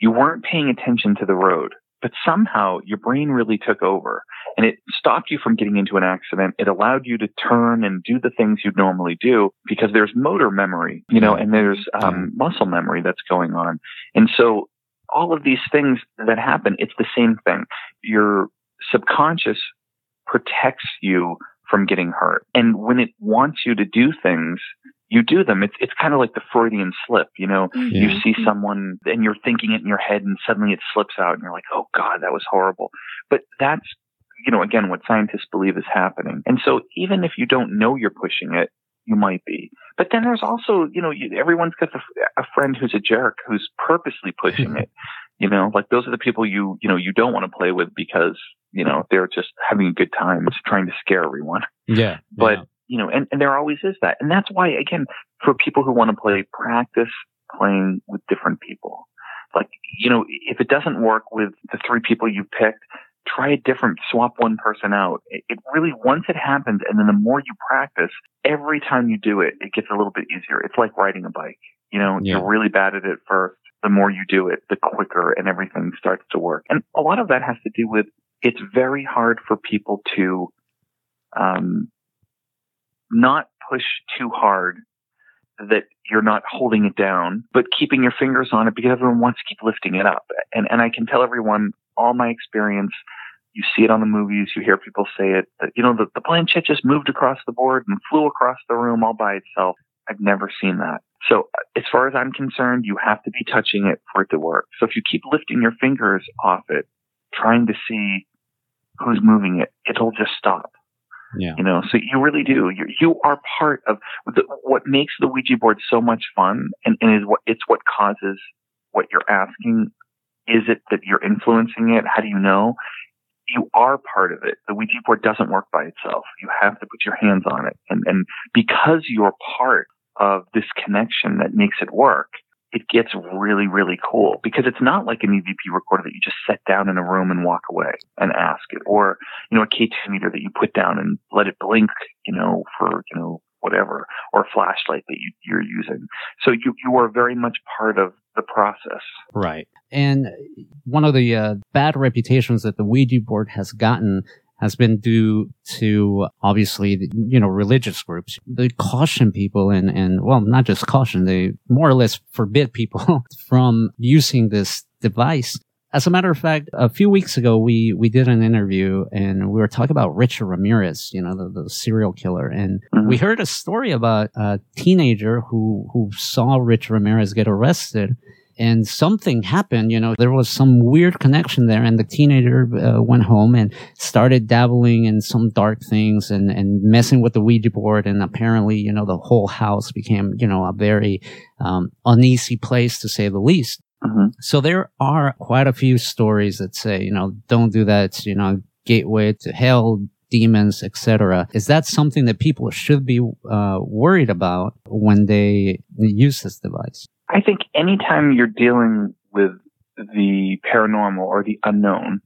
You weren't paying attention to the road, but somehow your brain really took over and it stopped you from getting into an accident. It allowed you to turn and do the things you'd normally do because there's motor memory, you know, and there's um, muscle memory that's going on. And so all of these things that happen, it's the same thing. Your subconscious protects you from getting hurt. And when it wants you to do things, you do them. It's it's kind of like the Freudian slip, you know. Mm-hmm. You see someone and you're thinking it in your head and suddenly it slips out and you're like, "Oh god, that was horrible." But that's you know, again, what scientists believe is happening. And so even if you don't know you're pushing it, you might be. But then there's also, you know, you, everyone's got the, a friend who's a jerk who's purposely pushing it. You know, like those are the people you, you know, you don't want to play with because, you know, they're just having a good time, just trying to scare everyone. Yeah. But, yeah. You know, and, and there always is that. And that's why, again, for people who want to play, practice playing with different people. Like, you know, if it doesn't work with the three people you picked, try a different, swap one person out. It, it really, once it happens, and then the more you practice, every time you do it, it gets a little bit easier. It's like riding a bike. You know, Yeah. you're really bad at it first. The more you do it, the quicker and everything starts to work. And a lot of that has to do with it's very hard for people to, um, not push too hard that you're not holding it down, but keeping your fingers on it because everyone wants to keep lifting it up. And, and I can tell everyone all my experience. You see it on the movies. You hear people say it. That, you know, the, the planchette just moved across the board and flew across the room all by itself. I've never seen that. So as far as I'm concerned, you have to be touching it for it to work. So if you keep lifting your fingers off it, trying to see who's moving it, it'll just stop. Yeah. You know, so you really do. You you are part of the, what makes the Ouija board so much fun, and, and is what it's what causes what you're asking. Is it that you're influencing it? How do you know? You are part of it. The Ouija board doesn't work by itself. You have to put your hands on it, and and because you're part of this connection that makes it work, it gets really, really cool because it's not like an EVP recorder that you just set down in a room and walk away and ask it, or you know, a K2 meter that you put down and let it blink, you know, for you know whatever, or flashlight that you, you're using. So you you are very much part of the process. Right. And one of the uh, bad reputations that the Ouija board has gotten has been due to obviously, you know, religious groups. They caution people and, and, well, not just caution, they more or less forbid people from using this device. As a matter of fact, a few weeks ago, we, we did an interview and we were talking about Richard Ramirez, you know, the, the serial killer. And Mhm. we heard a story about a teenager who, who saw Richard Ramirez get arrested and something happened, you know, there was some weird connection there and the teenager uh, went home and started dabbling in some dark things and, and messing with the Ouija board. And apparently, you know, the whole house became, you know, a very, um, uneasy place to say the least. Mhm. So there are quite a few stories that say, you know, don't do that, It's, you know, gateway to hell, demons, etc. Is that something that people should be uh, worried about when they use this device? I think anytime you're dealing with the paranormal or the unknown,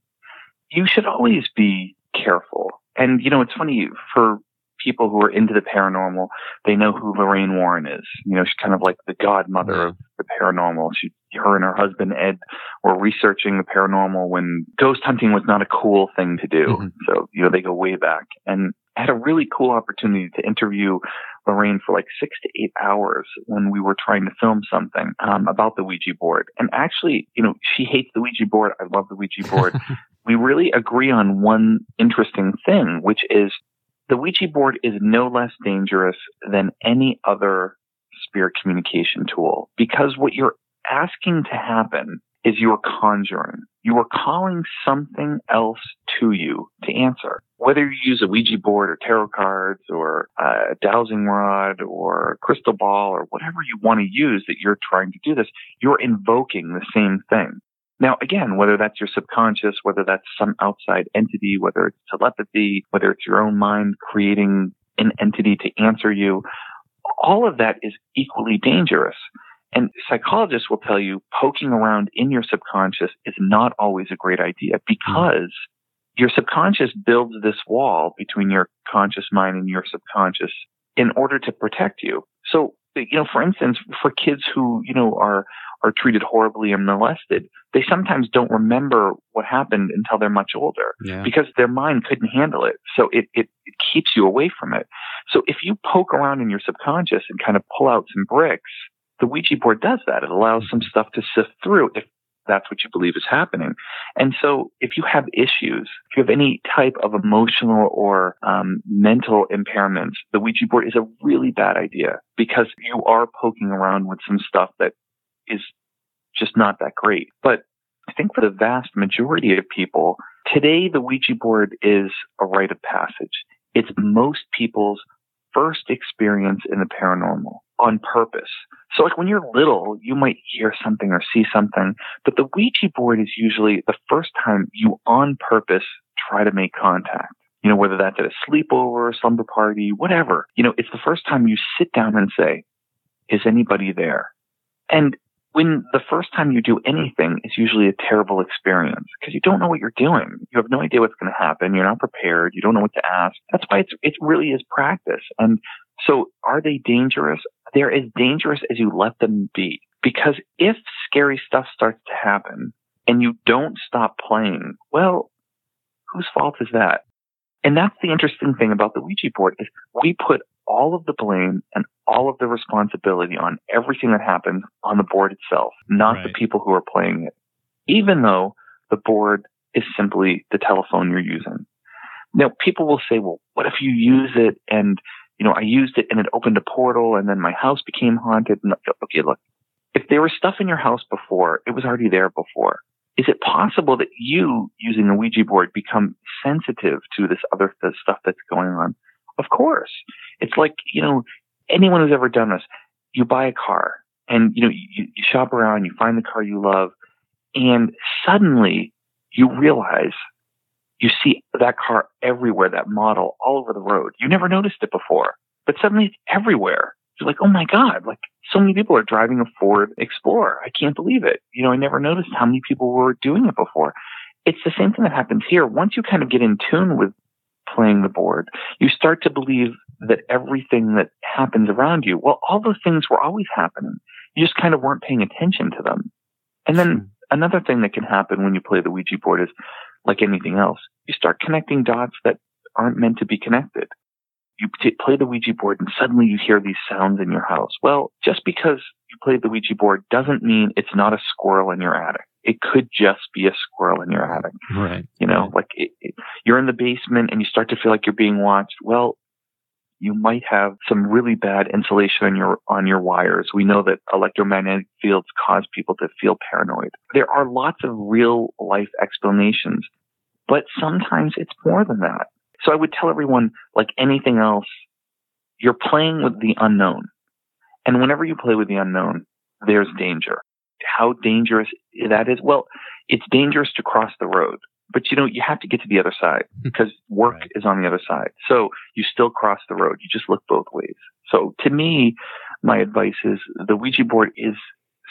you should always be careful. And, you know, it's funny for people who are into the paranormal, they know who Lorraine Warren is. You know, she's kind of like the godmother of the paranormal. She, her and her husband Ed were researching the paranormal when ghost hunting was not a cool thing to do. Mhm. So, you know, they go way back and I had a really cool opportunity to interview Lorraine for like six to eight hours when we were trying to film something um, about the Ouija board. And actually, you know, she hates the Ouija board. I love the Ouija board. we really agree on one interesting thing, which is the Ouija board is no less dangerous than any other spirit communication tool because what you're asking to happen is you're conjuring. You are calling something else to you to answer. Whether you use a Ouija board or tarot cards or uh, a dowsing rod or a crystal ball or whatever you want to use that you're trying to do this, you're invoking the same thing. Now, again, whether that's your subconscious, whether that's some outside entity, whether it's telepathy, whether it's your own mind creating an entity to answer you, all of that is equally dangerous. And psychologists will tell you poking around in your subconscious is not always a great idea hmm. because your subconscious builds this wall between your conscious mind and your subconscious in order to protect you. So, you know, for instance, for kids who, you know, are, are treated horribly and molested, they sometimes don't remember what happened until they're much older Yeah. because their mind couldn't handle it. So it, it, it keeps you away from it. So if you poke around in your subconscious and kind of pull out some bricks, the Ouija board does that. It allows some stuff to sift through if that's what you believe is happening. And so if you have issues, if you have any type of emotional or um, mental impairments, the Ouija board is a really bad idea because you are poking around with some stuff that is just not that great. But I think for the vast majority of people, today the Ouija board is a rite of passage. It's most people's first experience in the paranormal on purpose. So like when you're little, you might hear something or see something, but the Ouija board is usually the first time you on purpose try to make contact. You know, whether that's at a sleepover, a slumber party, whatever. You know, it's the first time you sit down and say, is anybody there? And when the first time you do anything is usually a terrible experience because you don't know what you're doing. You have no idea what's going to happen. You're not prepared. You don't know what to ask. That's why it's, it really is practice. And so are they dangerous? They're as dangerous as you let them be because if scary stuff starts to happen and you don't stop playing, well, whose fault is that? And that's the interesting thing about the Ouija board is we put all of the blame and all of the responsibility on everything that happens on the board itself, not Right. the people who are playing it, even though the board is simply the telephone you're using. Now, people will say, well, what if you use it and, you know, I used it and it opened a portal and then my house became haunted? No, okay, look, if there was stuff in your house before, it was already there before. Is it possible that you, using the Ouija board, become sensitive to this other stuff that's going on? Of course. It's like, you know, anyone who's ever done this, you buy a car and, you know, you, you shop around, you find the car you love, and suddenly you realize you see that car everywhere, that model all over the road. You never noticed it before, but suddenly it's everywhere. You're like, oh my God, like so many people are driving a Ford Explorer. I can't believe it. You know, I never noticed how many people were doing it before. It's the same thing that happens here. Once you kind of get in tune with playing the board, you start to believe that everything that happens around you, well, all those things were always happening. You just kind of weren't paying attention to them. And then hmm. another thing that can happen when you play the Ouija board is like anything else, you start connecting dots that aren't meant to be connected. You play the Ouija board and suddenly you hear these sounds in your house. Well, just because you played the Ouija board doesn't mean it's not a squirrel in your attic. It could just be a squirrel in your attic. Right. You know, like it, it, you're in the basement and you start to feel like you're being watched. Well, you might have some really bad insulation on your on your wires. We know that electromagnetic fields cause people to feel paranoid. There are lots of real life explanations, but sometimes it's more than that. So I would tell everyone, like anything else, you're playing with the unknown. And whenever you play with the unknown, there's danger. How dangerous that is? Well, it's dangerous to cross the road, but you know, you have to get to the other side because work Right. is on the other side. So you still cross the road. You just look both ways. So to me, my advice is the Ouija board is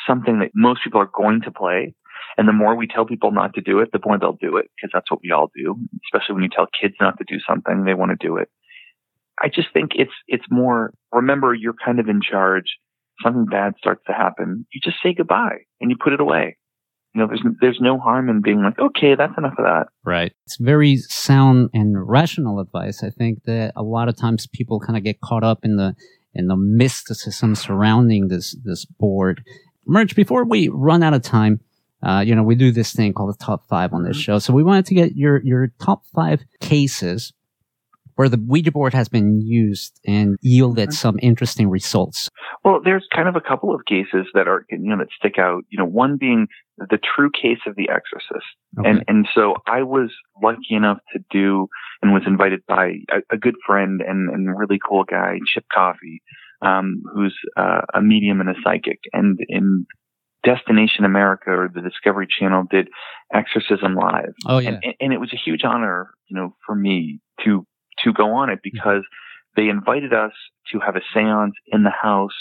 something that most people are going to play. And the more we tell people not to do it, the more they'll do it because that's what we all do. Especially when you tell kids not to do something, they want to do it. I just think it's, it's more, remember you're kind of in charge. Something bad starts to happen. You just say goodbye and you put it away. You know, there's, there's no harm in being like, okay, that's enough of that. Right. It's very sound and rational advice. I think that a lot of times people kind of get caught up in the in the mysticism surrounding this this board. Murch, before we run out of time, uh, you know, we do this thing called the top five on this show. So we wanted to get your your top five cases where the Ouija board has been used and yielded some interesting results. Well, there's kind of a couple of cases that are, you know, that stick out. You know, one being the true case of The Exorcist. Okay. And, and so I was lucky enough to do and was invited by a, a good friend and, and really cool guy, Chip Coffey, um, who's uh, a medium and a psychic. And in Destination America or the Discovery Channel did Exorcism Live. oh yeah. And, and it was a huge honor, you know, for me to to go on it because they invited us to have a séance in the house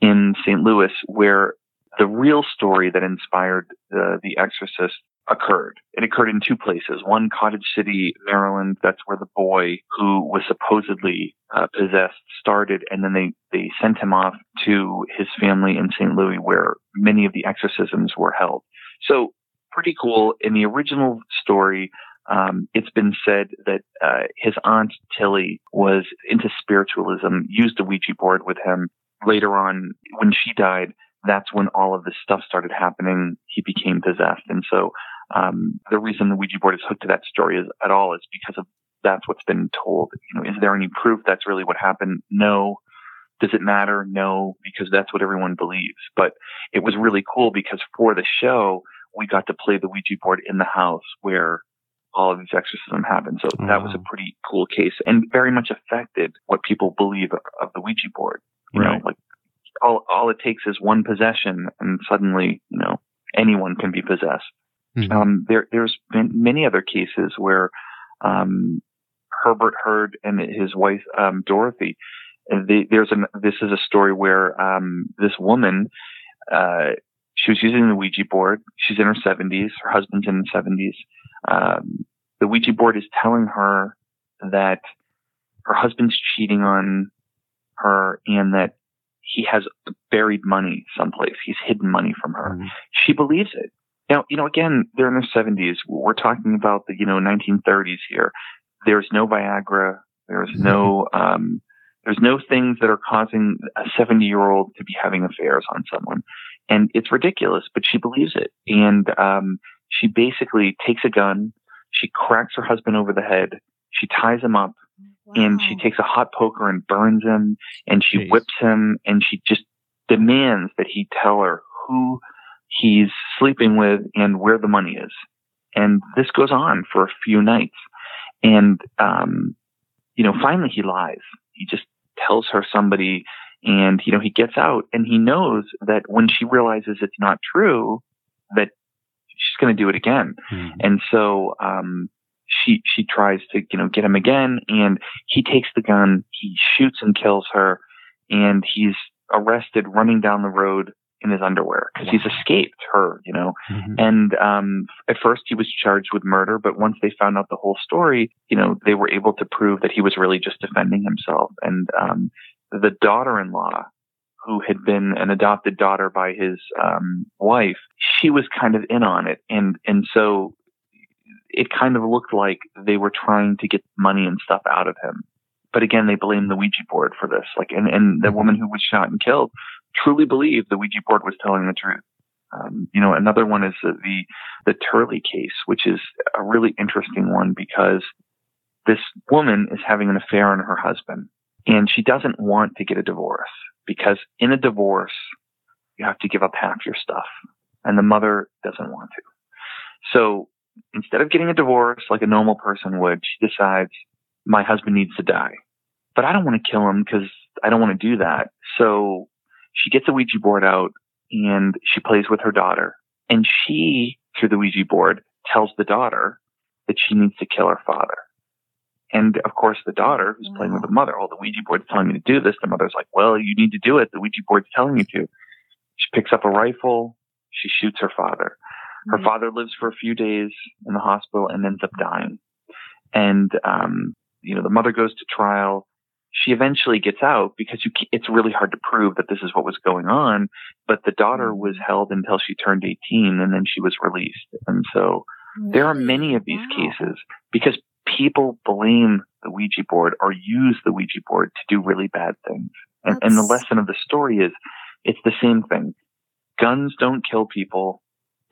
in St. Louis where the real story that inspired the The Exorcist occurred. It occurred in two places. One, Cottage City, Maryland. That's where the boy who was supposedly uh, possessed started, and then they they sent him off to his family in St. Louis, where many of the exorcisms were held. So pretty cool. In the original story, um, it's been said that uh, his aunt Tilly was into spiritualism, used a Ouija board with him. Later on, when she died, that's when all of this stuff started happening. He became possessed, and so um, the reason the Ouija board is hooked to that story is at all is because of that's what's been told. You know, is there any proof that's really what happened? No. Does it matter? No, because that's what everyone believes. But it was really cool because for the show, we got to play the Ouija board in the house where all of these exorcisms happened. So that was a pretty cool case and very much affected what people believe of, of the Ouija board. You Right. know, like all all it takes is one possession, and suddenly, you know, anyone can be possessed. Mhm. Um, there, there's been many other cases where um, Herbert Hurd and his wife um, Dorothy. They, there's an. This is a story where um, this woman, uh, she was using the Ouija board. She's in her 70s. Her husband's in his 70s. Um, the Ouija board is telling her that her husband's cheating on her and that he has buried money someplace. He's hidden money from her Mhm. she believes it. Now, you know, again, they're in their 70s. We're talking about the, you know, 1930s here. There's no Viagra. There's no, um, there's no things that are causing a 70 year old to be having affairs on someone. And it's ridiculous, but she believes it. And, um, she basically takes a gun. She cracks her husband over the head. She ties him up and she takes a hot poker and burns him and she Jeez. whips him and she just demands that he tell her who he's sleeping with and where the money is. And this goes on for a few nights. And, um, you know, finally he lies. He just tells her somebody and, you know, he gets out and he knows that when she realizes it's not true, that she's going to do it again. Mhm. And so, um, she, she tries to, you know, get him again and he takes the gun, he shoots and kills her and he's arrested running down the road in his underwear because he's escaped her, you know. Mhm. And um, at first he was charged with murder, but once they found out the whole story, you know, they were able to prove that he was really just defending himself. And um, the daughter-in-law, who had been an adopted daughter by his um, wife, she was kind of in on it, and and so it kind of looked like they were trying to get money and stuff out of him. But again, they blame the Ouija board for this. Like, and, and the woman who was shot and killed truly believed the Ouija board was telling the truth. Um, you know, another one is the, the the Turley case, which is a really interesting one because this woman is having an affair on her husband, and she doesn't want to get a divorce because in a divorce you have to give up half your stuff, and the mother doesn't want to. So instead of getting a divorce like a normal person would, she decides my husband needs to die, but I don't want to kill him because I don't want to do that. So she gets a Ouija board out and she plays with her daughter. And she, through the Ouija board, tells the daughter that she needs to kill her father. And of course, the daughter, who's playing with the mother, oh, the Ouija board's telling me to do this. The mother's like, well, you need to do it. The Ouija board's telling you to. She picks up a rifle. She shoots her father. Her Mhm. father lives for a few days in the hospital and ends up dying. And, um, you know, the mother goes to trial. She eventually gets out because you, it's really hard to prove that this is what was going on. But the daughter mm. was held until she turned 18 and then she was released. And so mm. there are many of these Wow. cases because people blame the Ouija board or use the Ouija board to do really bad things. And, and the lesson of the story is it's the same thing. Guns don't kill people.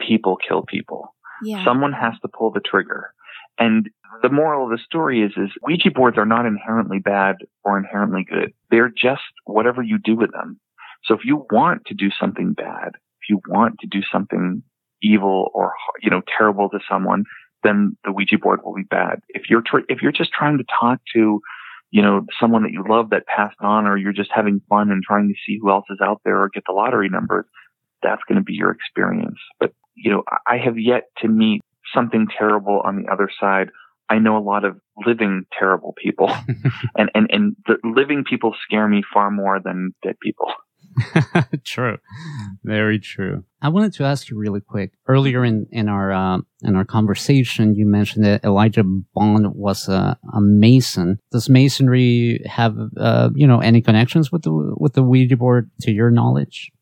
People kill people. Yeah. Someone has to pull the trigger. And the moral of the story is, is Ouija boards are not inherently bad or inherently good. They're just whatever you do with them. So if you want to do something bad, if you want to do something evil or, you know, terrible to someone, then the Ouija board will be bad. If you're, tr- if you're just trying to talk to, you know, someone that you love that passed on, or you're just having fun and trying to see who else is out there or get the lottery numbers, that's going to be your experience. But, you know, I I have yet to meet something terrible on the other side. I know a lot of living terrible people and, and, and the living people scare me far more than dead people. true, very true. I wanted to ask you really quick. Earlier in in our uh, in our conversation, you mentioned that Elijah Bond was a, a Mason. Does Masonry have uh, you know any connections with the with the Ouija board, to your knowledge?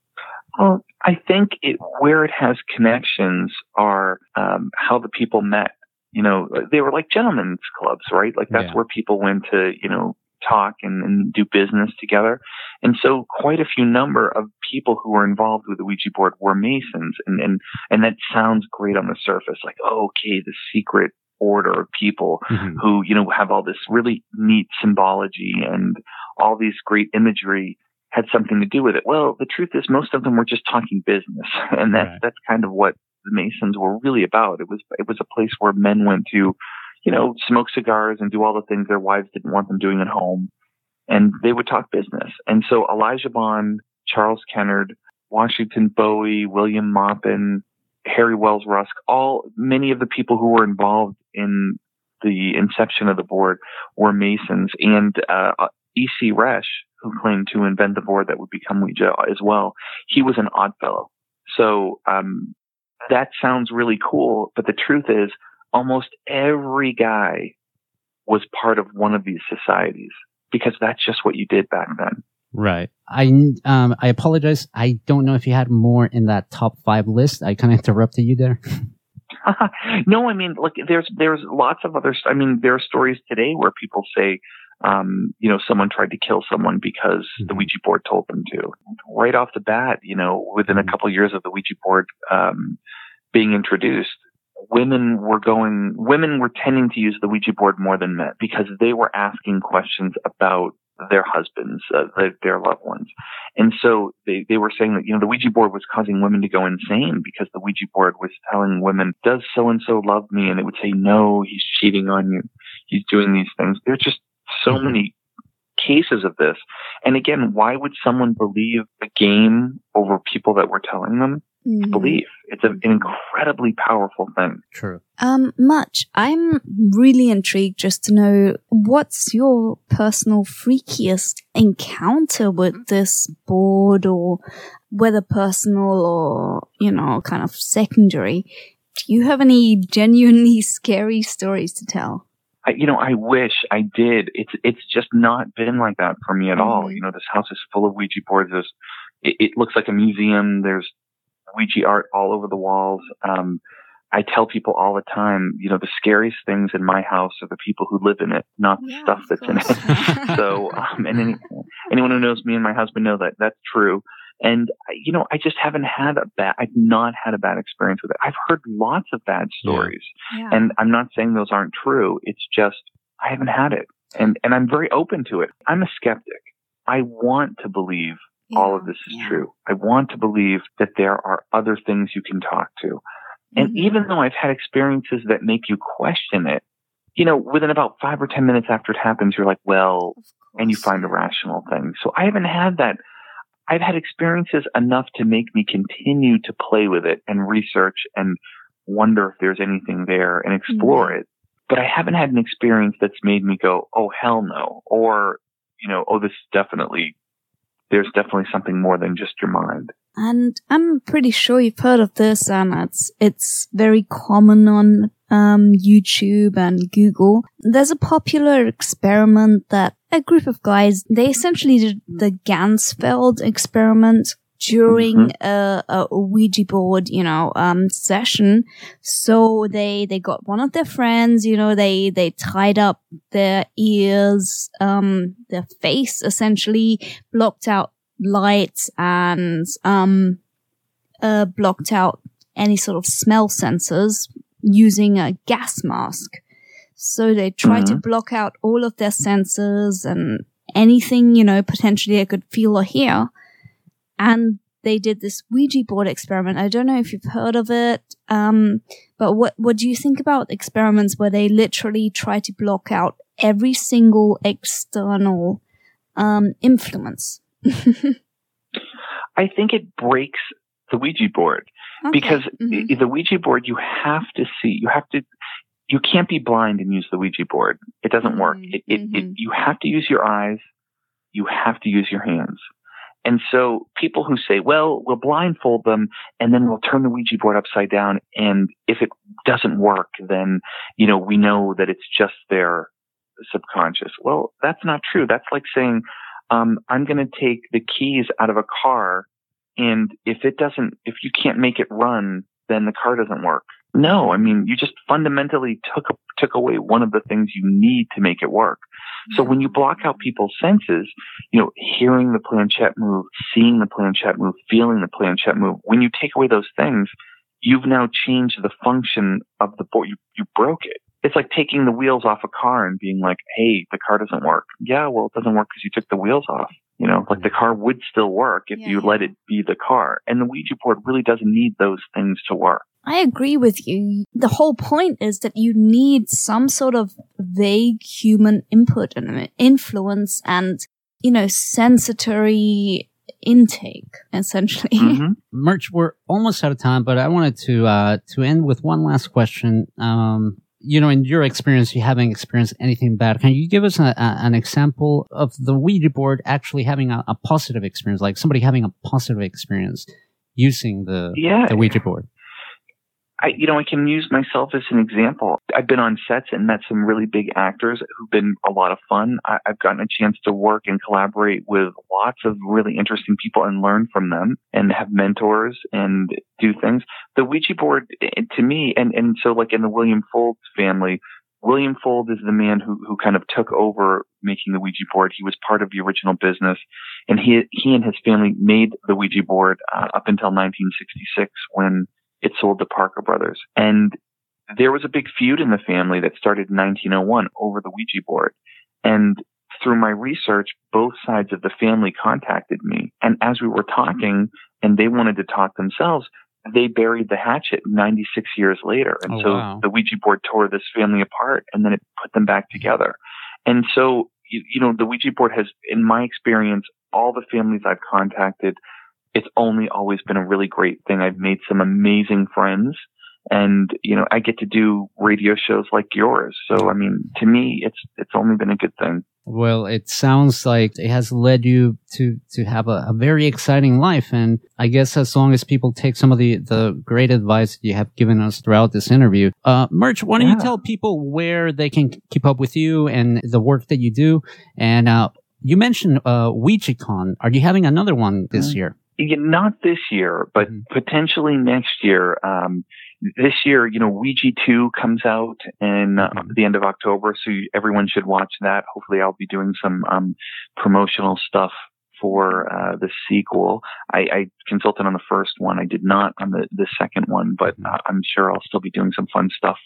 Well, I think it, where it has connections are um, how the people met. You know, they were like gentlemen's clubs, right? Like that's Yeah. where people went to, you know, talk and, and do business together. And so quite a few number of people who were involved with the Ouija board were Masons. And, and, and that sounds great on the surface. Like, oh, okay, the secret order of people Mhm. who, you know, have all this really neat symbology and all these great imagery had something to do with it. Well, the truth is most of them were just talking business. And that's, Right. that's kind of what the Masons were really about. It was it was a place where men went to, you know, smoke cigars and do all the things their wives didn't want them doing at home, and they would talk business. And so Elijah Bond, Charles Kennard, Washington Bowie, William Maupin, Harry Welles Rusk, all many of the people who were involved in the inception of the board were Masons, and uh, E.C. Resch, who claimed to invent the board that would become Ouija as well, he was an odd fellow. So um, that sounds really cool, but the truth is, almost every guy was part of one of these societies because that's just what you did back then. Right. I um I apologize. I don't know if you had more in that top five list. I kind of interrupted you there. no, I mean, look, there's there's lots of other. I mean, there are stories today where people say, um, you know, someone tried to kill someone because mm-hmm. the Ouija board told them to. Right off the bat, you know, within a mm-hmm. couple of years of the Ouija board um, being introduced, women were going, women were tending to use the Ouija board more than men because they were asking questions about their husbands, uh, their, their loved ones. And so they, they were saying that, you know, the Ouija board was causing women to go insane because the Ouija board was telling women, does so and so love me? And it would say, no, he's cheating on you. He's doing these things. There's just so mm-hmm. many cases of this. And again, why would someone believe a game over people that were telling them? mm. belief. It's an incredibly powerful thing. True. Um, Murch. I'm really intrigued just to know what's your personal freakiest encounter with this board or whether personal or, you know, kind of secondary. Do you have any genuinely scary stories to tell? I, you know, I wish I did. It's it's just not been like that for me at mm-hmm. all. You know, this house is full of Ouija boards. There's, it, it looks like a museum. There's Ouija art all over the walls. Um, I tell people all the time, you know, the scariest things in my house are the people who live in it, not the stuff that's in it. so, um, and any, anyone who knows me and my husband know that that's true. And you know, I just haven't had a bad, I've not had a bad experience with it. I've heard lots of bad stories yeah. and I'm not saying those aren't true. It's just, I haven't had it and, and I'm very open to it. I'm a skeptic. I want to believe yeah, all of this is yeah. true. I want to believe that there are other things you can talk to. And mm-hmm. even though I've had experiences that make you question it, you know, within about five or 10 minutes after it happens, you're like, well, and you find a rational thing. So I haven't had that. I've had experiences enough to make me continue to play with it and research and wonder if there's anything there and explore mm-hmm. it. But I haven't had an experience that's made me go, oh, hell no. Or, you know, oh, this definitely there's definitely something more than just your mind. And I'm pretty sure you've heard of this, and it's it's very common on um, YouTube and Google. There's a popular experiment that a group of guys they essentially did the Ganzfeld experiment, during mm-hmm. a, a, Ouija board, you know, um, session. So they, they got one of their friends, you know, they, they tied up their ears, um, their face essentially, blocked out lights and, um, uh, blocked out any sort of smell sensors using a gas mask. So they try mm-hmm. to block out all of their senses and anything, you know, potentially they could feel or hear and they did this Ouija board experiment. I don't know if you've heard of it, um, but what what do you think about experiments where they literally try to block out every single external um, influence? I think it breaks the Ouija board okay. because mm-hmm. the Ouija board you have to see, you have to you can't be blind and use the Ouija board. It doesn't work. Mm-hmm. It, it, it, mm-hmm. you have to use your eyes. You have to use your hands. And so people who say, well, we'll blindfold them and then we'll turn the Ouija board upside down. And if it doesn't work, then, you know, we know that it's just their subconscious. Well, that's not true. That's like saying, um, I'm going to take the keys out of a car. And if it doesn't, if you can't make it run, then the car doesn't work. No, I mean, you just fundamentally took, took away one of the things you need to make it work. So when you block out people's senses, you know, hearing the planchette move, seeing the planchette move, feeling the planchette move, when you take away those things, you've now changed the function of the board. You, you broke it. It's like taking the wheels off a car and being like, hey, the car doesn't work. Yeah, well, it doesn't work because you took the wheels off. You know, like the car would still work if yeah, you let it be the car. And the Ouija board really doesn't need those things to work. I agree with you. The whole point is that you need some sort of vague human input and influence and, you know, sensory intake, essentially. Mm-hmm. Murch, we're almost out of time, but I wanted to uh, to end with one last question. Um, you know, in your experience, you haven't experienced anything bad. Can you give us a, a, an example of the Ouija board actually having a, a, positive experience, like somebody having a positive experience using the yeah. the Ouija board? I, you know, I can use myself as an example. I've been on sets and met some really big actors who've been a lot of fun. I, I've gotten a chance to work and collaborate with lots of really interesting people and learn from them and have mentors and do things. The Ouija board, to me, and, and so like in the William Fuld family, William Fuld is the man who, who kind of took over making the Ouija board. He was part of the original business and he, he and his family made the Ouija board uh, up until 1966 when it sold to Parker Brothers. And there was a big feud in the family that started in 1901 over the Ouija board. And through my research, both sides of the family contacted me. And as we were talking and they wanted to talk themselves, they buried the hatchet 96 years later. And Oh, so wow. the Ouija board tore this family apart and then it put them back together. And so, you, you know, the Ouija board has, in my experience, all the families I've contacted, it's only always been a really great thing. I've made some amazing friends and, you know, I get to do radio shows like yours. So, I mean, to me, it's, it's only been a good thing. Well, it sounds like it has led you to to have a, a very exciting life, and I guess as long as people take some of the the great advice you have given us throughout this interview, uh, Murch, why don't you tell people where they can keep up with you and the work that you do? And uh, you mentioned uh, OuijaCon. Are you having another one this Mm. year? Not this year, but Mhm. potentially next year. Um, this year, you know, Ouija 2 comes out in uh, Mhm. the end of October, so everyone should watch that. Hopefully, I'll be doing some um, promotional stuff for uh, the sequel. I, I consulted on the first one. I did not on the, the second one, but Mhm. uh, I'm sure I'll still be doing some fun stuff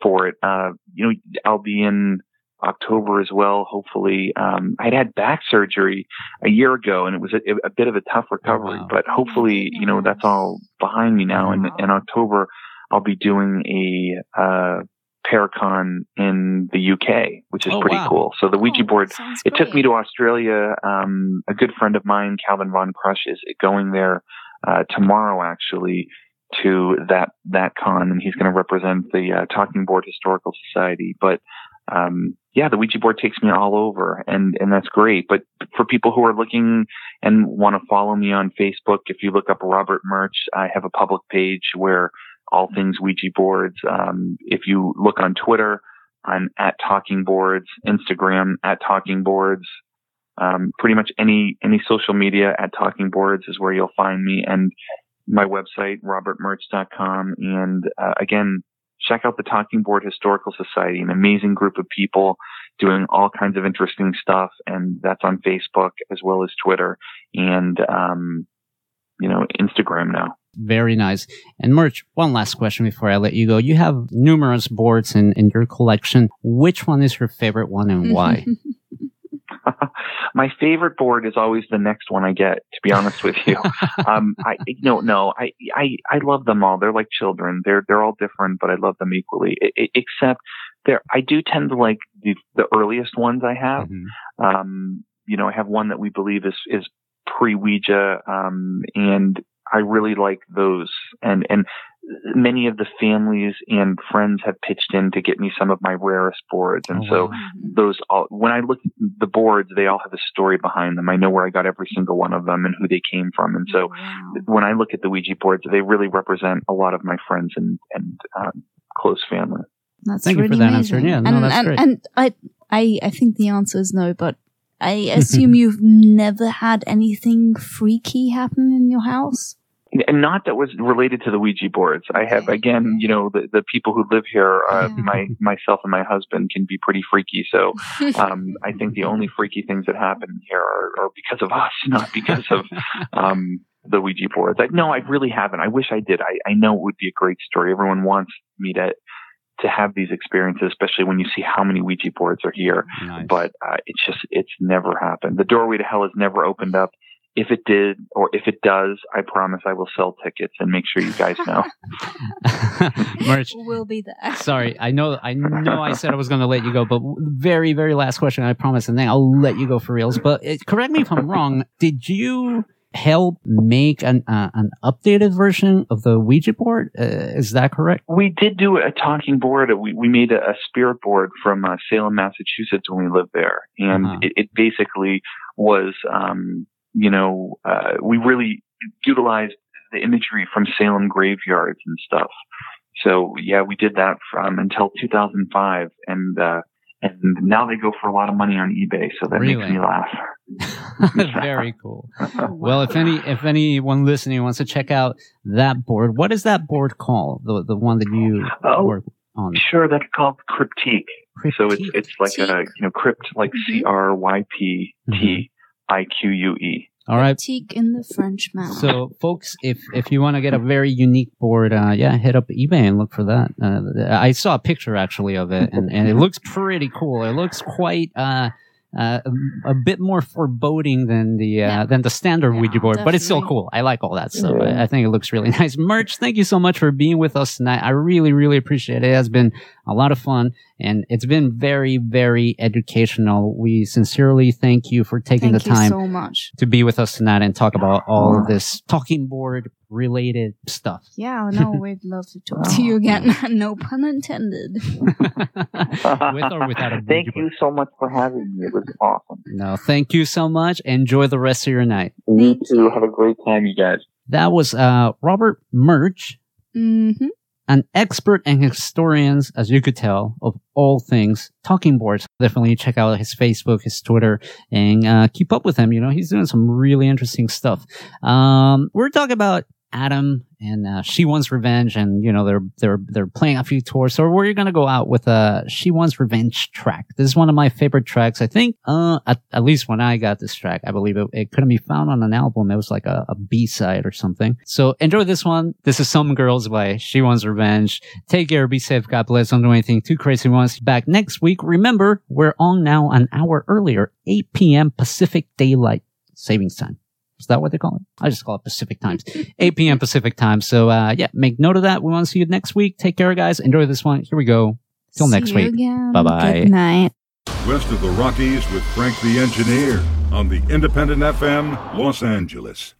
for it. Uh, you know, I'll be in October as well. Hopefully, um, I'd had back surgery a year ago, and it was a, a bit of a tough recovery. wow. But hopefully, you know, that's all behind me now. And Wow. in October, I'll be doing a uh, Paracon in the UK, which is Oh, pretty wow. cool. So the Ouija Oh, board. It took me to Australia. Um, a good friend of mine, Calvin Von Crush, is going there uh, tomorrow, actually, to that that con, and he's going to represent the uh, Talking Board Historical Society. But um, yeah, the Ouija board takes me all over, and and that's great. But for people who are looking and want to follow me on Facebook, if you look up Robert Murch, I have a public page where all things Ouija boards. Um, if you look on Twitter, I'm at Talking Boards, Instagram at Talking Boards. Um, pretty much any any social media at Talking Boards is where you'll find me, and my website robertmurch.com. And uh, again, check out the Talking Board Historical Society, an amazing group of people doing all kinds of interesting stuff, and that's on Facebook as well as Twitter and um, you know Instagram now. Very nice. And Murch, one last question before I let you go. You have numerous boards in, in your collection. Which one is your favorite one and why? my favorite board is always the next one I get. To be honest with you, um, I no no I, I I love them all. They're like children. They're they're all different, but I love them equally. I, I, except there, I do tend to like the the earliest ones I have. Mhm. Um, you know, I have one that we believe is is pre Ouija, um, and I really like those. And and many of the families and friends have pitched in to get me some of my rarest boards, and Oh, so those all when I look at the boards, they all have a story behind them. I know where I got every single one of them and who they came from, and so Wow. when I look at the Ouija boards, they really represent a lot of my friends and and um, close family. That's Thank you for really that answer. amazing. Yeah, no, and, that's and, great. And I, I, I think the answer is no, but I assume you've never had anything freaky happen in your house. And not that was related to the Ouija boards. I have again, you know, the, the people who live here, uh, Yeah. my myself and my husband can be pretty freaky. So um, I think the only freaky things that happen here are, are because of us, not because of um, the Ouija boards. I, no, I really haven't. I wish I did. I, I know it would be a great story. Everyone wants me to to have these experiences, especially when you see how many Ouija boards are here. Nice. But uh, it's just it's never happened. The doorway to hell has never opened up, if it did or if it does, I promise I will sell tickets and make sure you guys know. Murch. We'll be there. Sorry, I know, I know, I said I was going to let you go, but very, very last question, I promise, and then I'll let you go for reals. But it, correct me if I'm wrong. Did you help make an uh, an updated version of the Ouija board? Uh, is that correct? we did do a talking board. We, we made a, a spirit board from uh, Salem, Massachusetts when we lived there. And Uh-huh. it, it basically was, um, you know, uh, we really utilized the imagery from Salem graveyards and stuff. So yeah, we did that from until 2005. And, uh, and now they go for a lot of money on eBay. So that Really? makes me laugh. very cool. Well, if any, if anyone listening wants to check out that board, what is that board called? The the one that you Oh. work on? Sure. That's called Cryptique. Cryptique. So it's, it's like a, you know, crypt, like Mhm. C R Y P T I Q U E. All right. Boutique in the French manner. So, folks, if if you want to get a very unique board, uh, yeah, hit up eBay and look for that. Uh, I saw a picture actually of it, and, and it looks pretty cool. It looks quite uh, uh, a bit more foreboding than the uh, Yeah. than the standard Yeah, Ouija board, but it's still cool. I like all that stuff. Yeah. I, I think it looks really nice. Murch, thank you so much for being with us tonight. I really, really appreciate it. It has been a lot of fun, and it's been very, very educational. We sincerely thank you for taking Thank the time so much. to be with us tonight and talk about all of this talking board related stuff. Yeah, no, we'd love to talk to you again. no pun intended. With or without a Ouija Thank you so much for having me. It was awesome. No, thank you so much. Enjoy the rest of your night. You too. Have a great time, you guys. That was uh, Robert Murch, Mm-hmm. an expert and historian, as you could tell, of all things talking boards. Definitely check out his Facebook, his Twitter, and uh, keep up with him. You know, he's doing some really interesting stuff. Um, we're talking about Adam and uh, She Wants Revenge, and you know they're they're they're playing a few tours. So we're gonna go out with a She Wants Revenge track. This is one of my favorite tracks. I think, uh, at, at least when I got this track, I believe it, it couldn't be found on an album. It was like a, a B side or something. So enjoy this one. This is Some Girls by She Wants Revenge. Take care, be safe, God bless. Don't do anything too crazy. Once back next week. Remember, we're on now an hour earlier, 8 p.m. Pacific Daylight Savings Time. Is that what they call it? I just call it Pacific Times. 8 p.m. Pacific Time. So, uh, yeah, make note of that. We want to see you next week. Take care, guys. Enjoy this one. Here we go. Till next See you week. Bye-bye. Good night. West of the Rockies with Frank the Engineer on the Independent FM, Los Angeles.